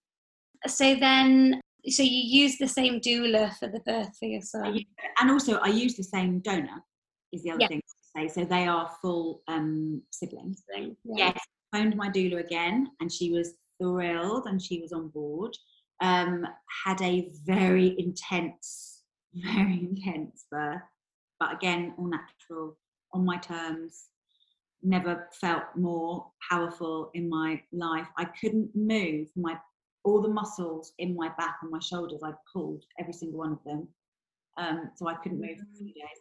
Speaker 1: So then so you use the same doula for the birth for your son?
Speaker 2: And also i use the same donor is the other yeah. thing to say. So they are full um siblings yeah. yes phoned my doula again and she was thrilled and she was on board um, had a very intense, very intense birth, but again, all natural, on my terms. Never felt more powerful in my life. I couldn't move my all the muscles in my back and my shoulders. I pulled every single one of them, um, so I couldn't move for a few days.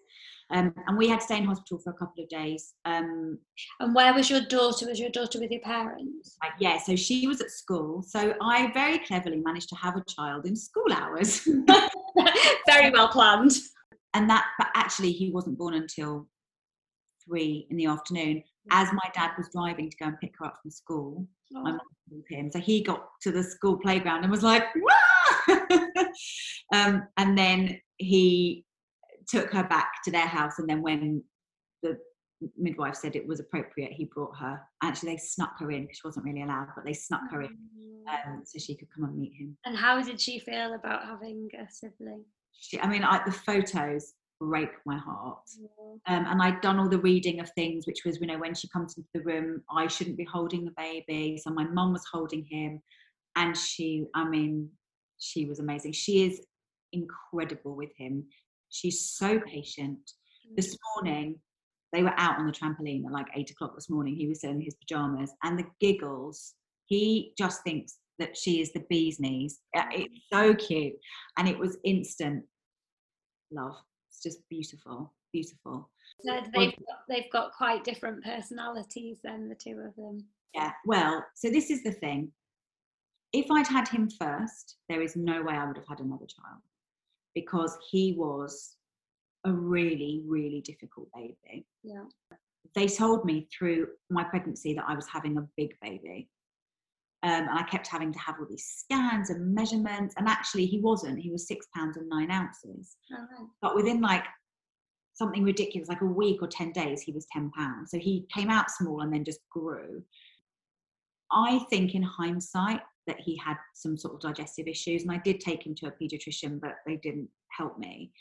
Speaker 2: Um, and we had to stay in hospital for a couple of days. Um,
Speaker 1: and where was your daughter? Was your daughter with your parents?
Speaker 2: yeah, so she was at school. So I very cleverly managed to have a child in school hours.
Speaker 1: very well planned.
Speaker 2: And that, but actually, he wasn't born until three in the afternoon. As my dad was driving to go and pick her up from school, oh. my mum called him. So he got to the school playground and was like, um, and then he took her back to their house and then when the midwife said it was appropriate he brought her. Actually they snuck her in because she wasn't really allowed but they snuck her in mm. um, so she could come and meet him.
Speaker 1: And how did she feel about having a sibling?
Speaker 2: She, i mean I, the photos break my heart. Um, and i'd done all the reading of things which was you know when she comes into the room i shouldn't be holding the baby so my mum was holding him and she i mean she was amazing. She is incredible with him She's so patient. This mm. morning, they were out on the trampoline at like eight o'clock this morning. He was in his pajamas and the giggles. He just thinks that she is the bee's knees. Uh, it's so cute. And it was instant love. It's just beautiful, beautiful.
Speaker 1: So they've got, they've got quite different personalities then, the two of them.
Speaker 2: Yeah, well, so this is the thing. If I'd had him first, there is no way I would have had another child because he was a really, really difficult baby.
Speaker 1: Yeah.
Speaker 2: They told me through my pregnancy that I was having a big baby. Um, and I kept having to have all these scans and measurements. And actually, he wasn't. He was six pounds and nine ounces.
Speaker 1: Oh,
Speaker 2: But within like something ridiculous, like a week or 10 days, he was 10 pounds. So he came out small and then just grew. I think in hindsight that he had some sort of digestive issues. And I did take him to a pediatrician, but they didn't help me.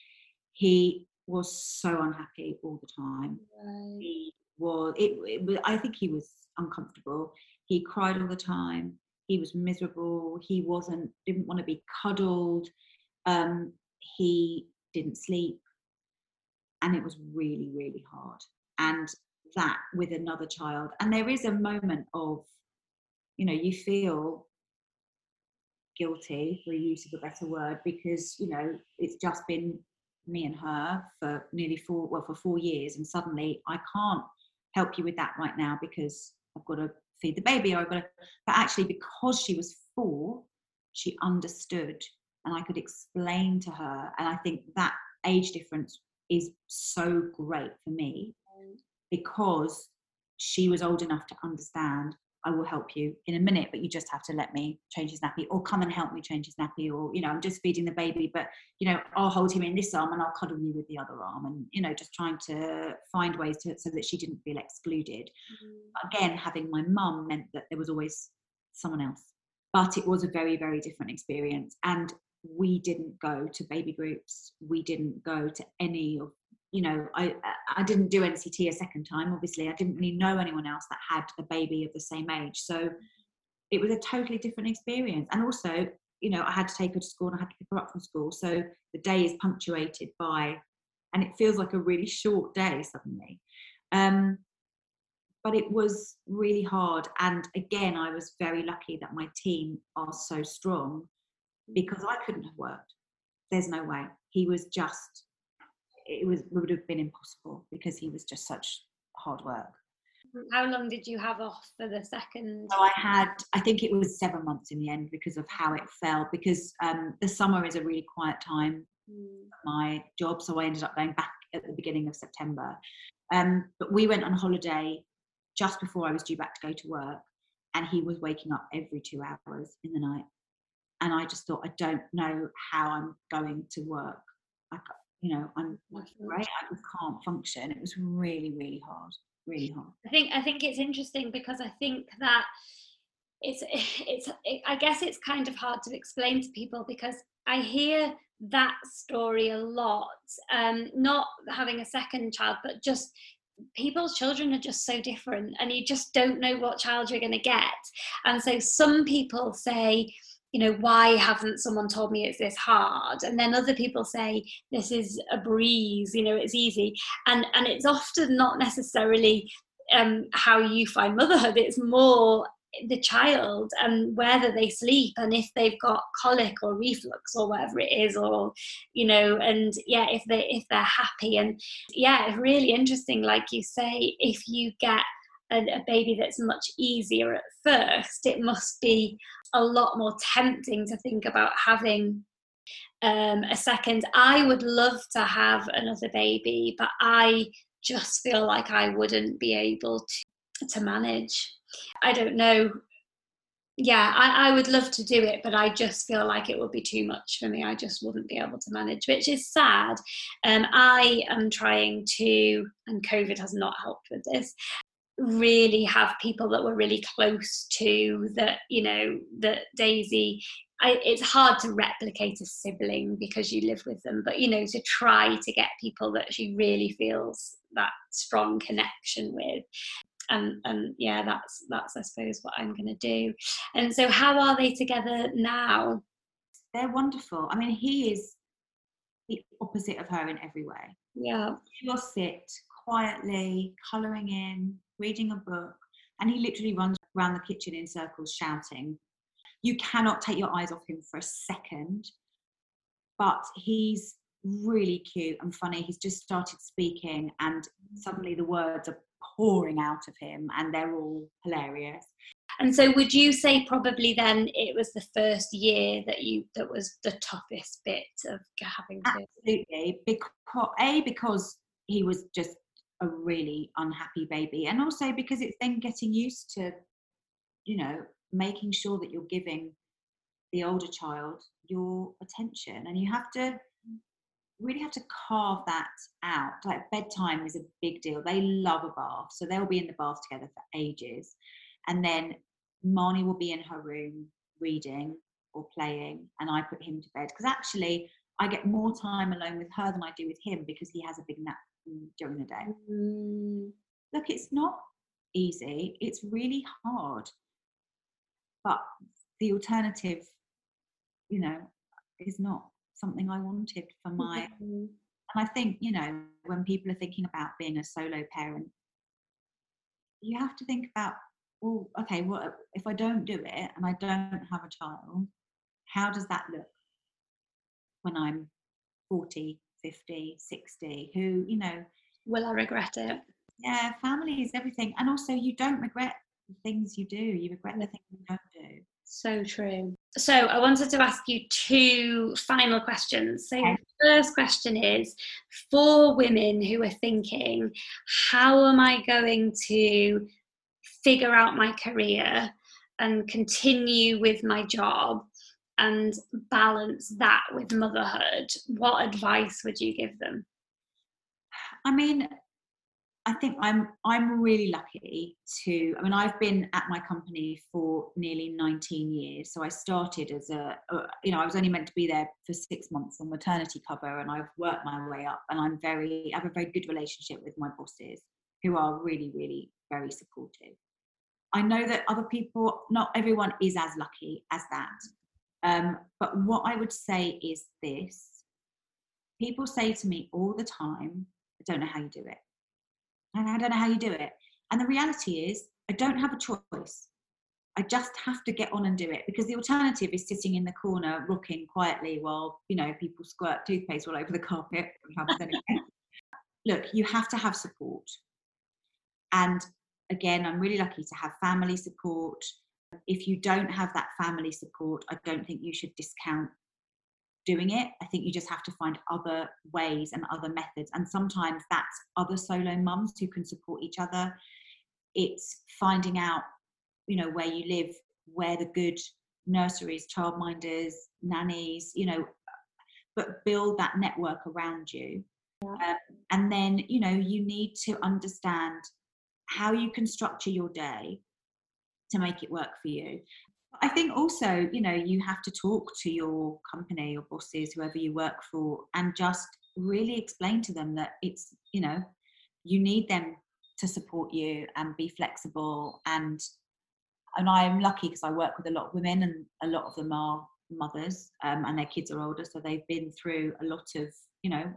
Speaker 2: He was so unhappy all the time.
Speaker 1: right.
Speaker 2: He was, it, it was, I think he was uncomfortable. He cried all the time. He was miserable. He wasn't, didn't want to be cuddled. Um, he didn't sleep. And it was really, really hard. And that with another child. And there is a moment of, you know, you feel guilty, for use of a better word, because, you know, it's just been me and her for nearly four, well, for four years. And suddenly I can't help you with that right now because I've got to feed the baby or I've got to, but actually because she was four, she understood and I could explain to her. And I think that age difference is so great for me mm. because she was old enough to understand I will help you in a minute, but you just have to let me change his nappy or come and help me change his nappy or, you know, I'm just feeding the baby, but, you know, I'll hold him in this arm and I'll cuddle you with the other arm and, you know, just trying to find ways to, so that she didn't feel excluded. Mm-hmm. Again, having my mum meant that there was always someone else, but it was a very, very different experience. And we didn't go to baby groups. We didn't go to any of you know, I I didn't do NCT a second time. Obviously, I didn't really know anyone else that had a baby of the same age, so it was a totally different experience. And also, you know, I had to take her to school and I had to pick her up from school, so the day is punctuated by, and it feels like a really short day suddenly. Um, but it was really hard, and again, I was very lucky that my team are so strong because I couldn't have worked. There's no way. He was just it was would have been impossible because he was just such hard work.
Speaker 1: How long did you have off for the second?
Speaker 2: So I had, I think it was seven months in the end because of how it fell. Because um, the summer is a really quiet time
Speaker 1: Mm.
Speaker 2: for my job, so I ended up going back at the beginning of September. Um, but we went on holiday just before I was due back to go to work, and he was waking up every two hours in the night. And I just thought, I don't know how I'm going to work. I, you know, I'm right. I just can't function. It was really, really hard, really hard.
Speaker 1: I think I think it's interesting because I think that it's it's it, I guess it's kind of hard to explain to people because I hear that story a lot. Um, not having a second child, but just people's children are just so different, and you just don't know what child you're going to get. And so some people say. You know, why hasn't someone told me it's this hard? And then other people say this is a breeze. You know, it's easy, and and it's often not necessarily um, how you find motherhood. It's more the child and whether they sleep and if they've got colic or reflux or whatever it is or you know and yeah if they if they're happy and yeah really interesting like you say if you get a, a baby that's much easier at first it must be a lot more tempting to think about having um, a second i would love to have another baby but i just feel like i wouldn't be able to to manage I don't know. Yeah, I, I would love to do it, but I just feel like it would be too much for me. I just wouldn't be able to manage, which is sad. Um, I am trying to, and COVID has not helped with this, really have people that we're really close to that, you know, that Daisy. I, it's hard to replicate a sibling because you live with them, but you know, to try to get people that she really feels that strong connection with and and yeah that's that's i suppose what i'm going to do and so how are they together now
Speaker 2: They're wonderful. I mean, he is the opposite of her in every way.
Speaker 1: yeah
Speaker 2: She'll sit quietly, colouring in, reading a book, and he literally runs around the kitchen in circles shouting. you cannot take your eyes off him for a second. But he's really cute and funny. He's just started speaking, and suddenly the words are pouring out of him, and they're all hilarious.
Speaker 1: And so, would you say probably then it was the first year that you that was the toughest bit of having to?
Speaker 2: Absolutely, because a because he was just a really unhappy baby, and also because it's then getting used to, you know, making sure that you're giving the older child your attention, and you have to mm. really have to carve that out. Like bedtime is a big deal. They love a bath, so they'll be in the bath together for ages. And then Marnie will be in her room reading or playing, and I put him to bed because actually I get more time alone with her than I do with him because he has a big nap during the day. Mm. Look, it's not easy, it's really hard. But the alternative, you know, is not something I wanted for my. Mm-hmm. And I think, you know, when people are thinking about being a solo parent, you have to think about well, okay, well, if I don't do it and I don't have a child, how does that look when I'm 40, 50, 60? Who, you know.
Speaker 1: Will I regret it?
Speaker 2: Yeah, family is everything. And also, you don't regret the things you do, you regret the things you don't do.
Speaker 1: So true. So, I wanted to ask you two final questions. So, okay. the first question is for women who are thinking, how am I going to figure out my career and continue with my job and balance that with motherhood, what advice would you give them?
Speaker 2: I mean, I think I'm I'm really lucky to. I mean, I've been at my company for nearly 19 years. So I started as a, you know, I was only meant to be there for six months on maternity cover, and I've worked my way up. And I'm very, I have a very good relationship with my bosses, who are really, really very supportive. I know that other people, not everyone is as lucky as that. Um, but what I would say is this people say to me all the time, I don't know how you do it. And I don't know how you do it. And the reality is, I don't have a choice. I just have to get on and do it because the alternative is sitting in the corner rocking quietly while you know people squirt toothpaste all over the carpet. Look, you have to have support. And again, I'm really lucky to have family support. If you don't have that family support, I don't think you should discount doing it. I think you just have to find other ways and other methods. And sometimes that's other solo mums who can support each other. It's finding out, you know, where you live, where the good nurseries, childminders, nannies, you know, but build that network around you. Yeah. Um, and then, you know, you need to understand how you can structure your day to make it work for you. I think also, you know, you have to talk to your company, your bosses, whoever you work for, and just really explain to them that it's, you know, you need them to support you and be flexible. And and I'm lucky because I work with a lot of women, and a lot of them are mothers, um, and their kids are older, so they've been through a lot of, you know,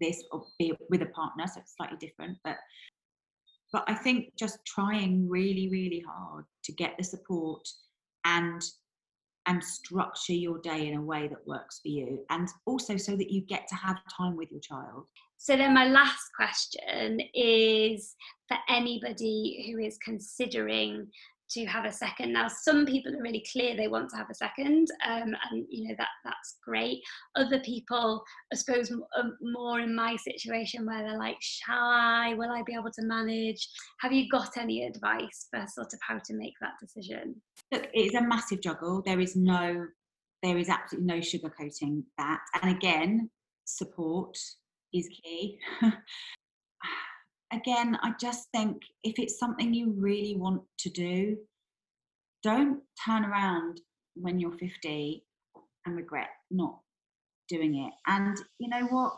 Speaker 2: this or be with a partner, so it's slightly different. But but I think just trying really, really hard to get the support and and structure your day in a way that works for you and also so that you get to have time with your child.
Speaker 1: So then my last question is for anybody who is considering to have a second. Now, some people are really clear they want to have a second, um, and you know that that's great. Other people, I suppose, um, more in my situation where they're like, "Shall I? Will I be able to manage?" Have you got any advice for sort of how to make that decision?
Speaker 2: Look, it is a massive juggle. There is no, there is absolutely no sugarcoating that. And again, support is key. again, I just think if it's something you really want to do, don't turn around when you're 50 and regret not doing it. And you know what?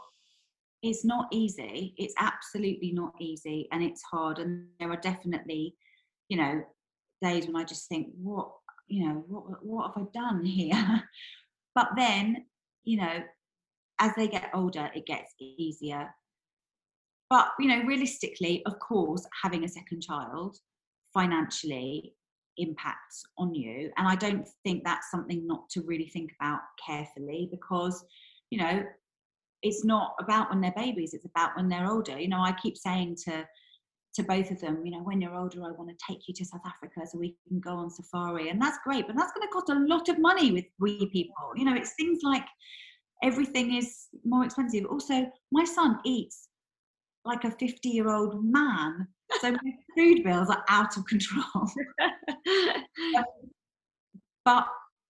Speaker 2: It's not easy. It's absolutely not easy and it's hard. And there are definitely, you know, days when I just think, what, you know, what, what have I done here? but then, you know, as they get older, it gets easier but you know, realistically, of course, having a second child financially impacts on you. And I don't think that's something not to really think about carefully because, you know, it's not about when they're babies, it's about when they're older. You know, I keep saying to to both of them, you know, when you're older, I want to take you to South Africa so we can go on safari. And that's great, but that's going to cost a lot of money with wee people. You know, it's things like everything is more expensive. Also, my son eats like a 50 year old man. So my food bills are out of control. but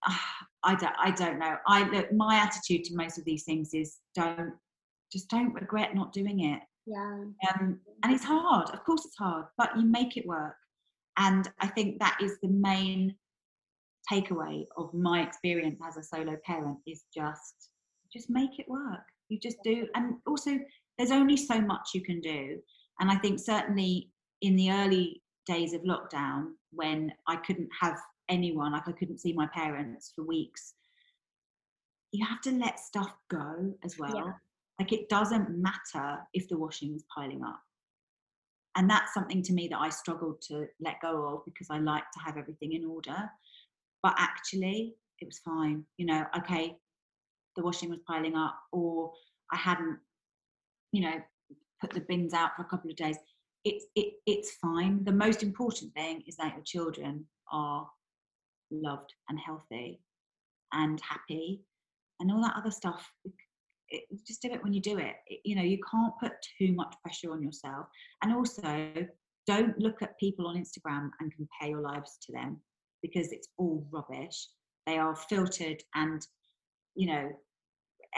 Speaker 2: uh, I don't, I don't know. I look, my attitude to most of these things is don't, just don't regret not doing it.
Speaker 1: Yeah.
Speaker 2: Um, and it's hard. Of course, it's hard, but you make it work. And I think that is the main takeaway of my experience as a solo parent is just just make it work. You just do. And also, there's only so much you can do. And I think certainly in the early days of lockdown, when I couldn't have anyone, like I couldn't see my parents for weeks, you have to let stuff go as well. Yeah. Like it doesn't matter if the washing's piling up. And that's something to me that I struggled to let go of because I like to have everything in order. But actually, it was fine. You know, okay, the washing was piling up, or I hadn't, you know, put the bins out for a couple of days. It's it, it's fine. The most important thing is that your children are loved and healthy and happy, and all that other stuff. It, just do it when you do it. it. You know, you can't put too much pressure on yourself, and also don't look at people on Instagram and compare your lives to them because it's all rubbish. They are filtered and you know,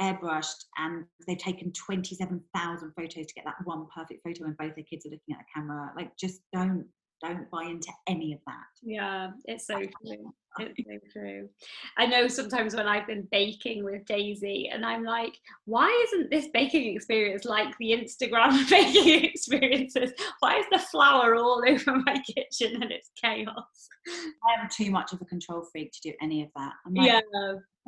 Speaker 2: airbrushed and they've taken 27,000 photos to get that one perfect photo when both their kids are looking at the camera. Like, just don't don't buy into any of that.
Speaker 1: Yeah, it's so true. It's so true. I know sometimes when I've been baking with Daisy and I'm like, why isn't this baking experience like the Instagram baking experiences? Why is the flour all over my kitchen and it's chaos?
Speaker 2: I am too much of a control freak to do any of that. Like,
Speaker 1: yeah.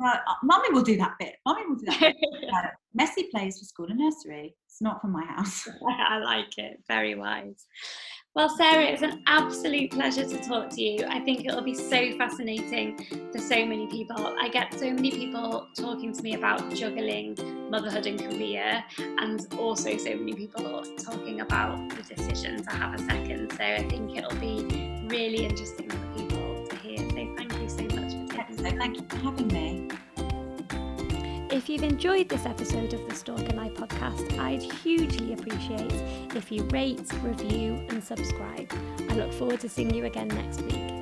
Speaker 2: Uh, mummy will do that bit. Mummy will do that bit. uh, messy plays for school and nursery. It's not for my house.
Speaker 1: I like it. Very wise. Well, Sarah, it's an absolute pleasure to talk to you. I think it'll be so fascinating for so many people. I get so many people talking to me about juggling motherhood and career, and also so many people talking about the decision to have a second. So I think it'll be really interesting for people
Speaker 2: So thank you for having me.
Speaker 1: If you've enjoyed this episode of the Stork and I podcast, I'd hugely appreciate if you rate, review, and subscribe. I look forward to seeing you again next week.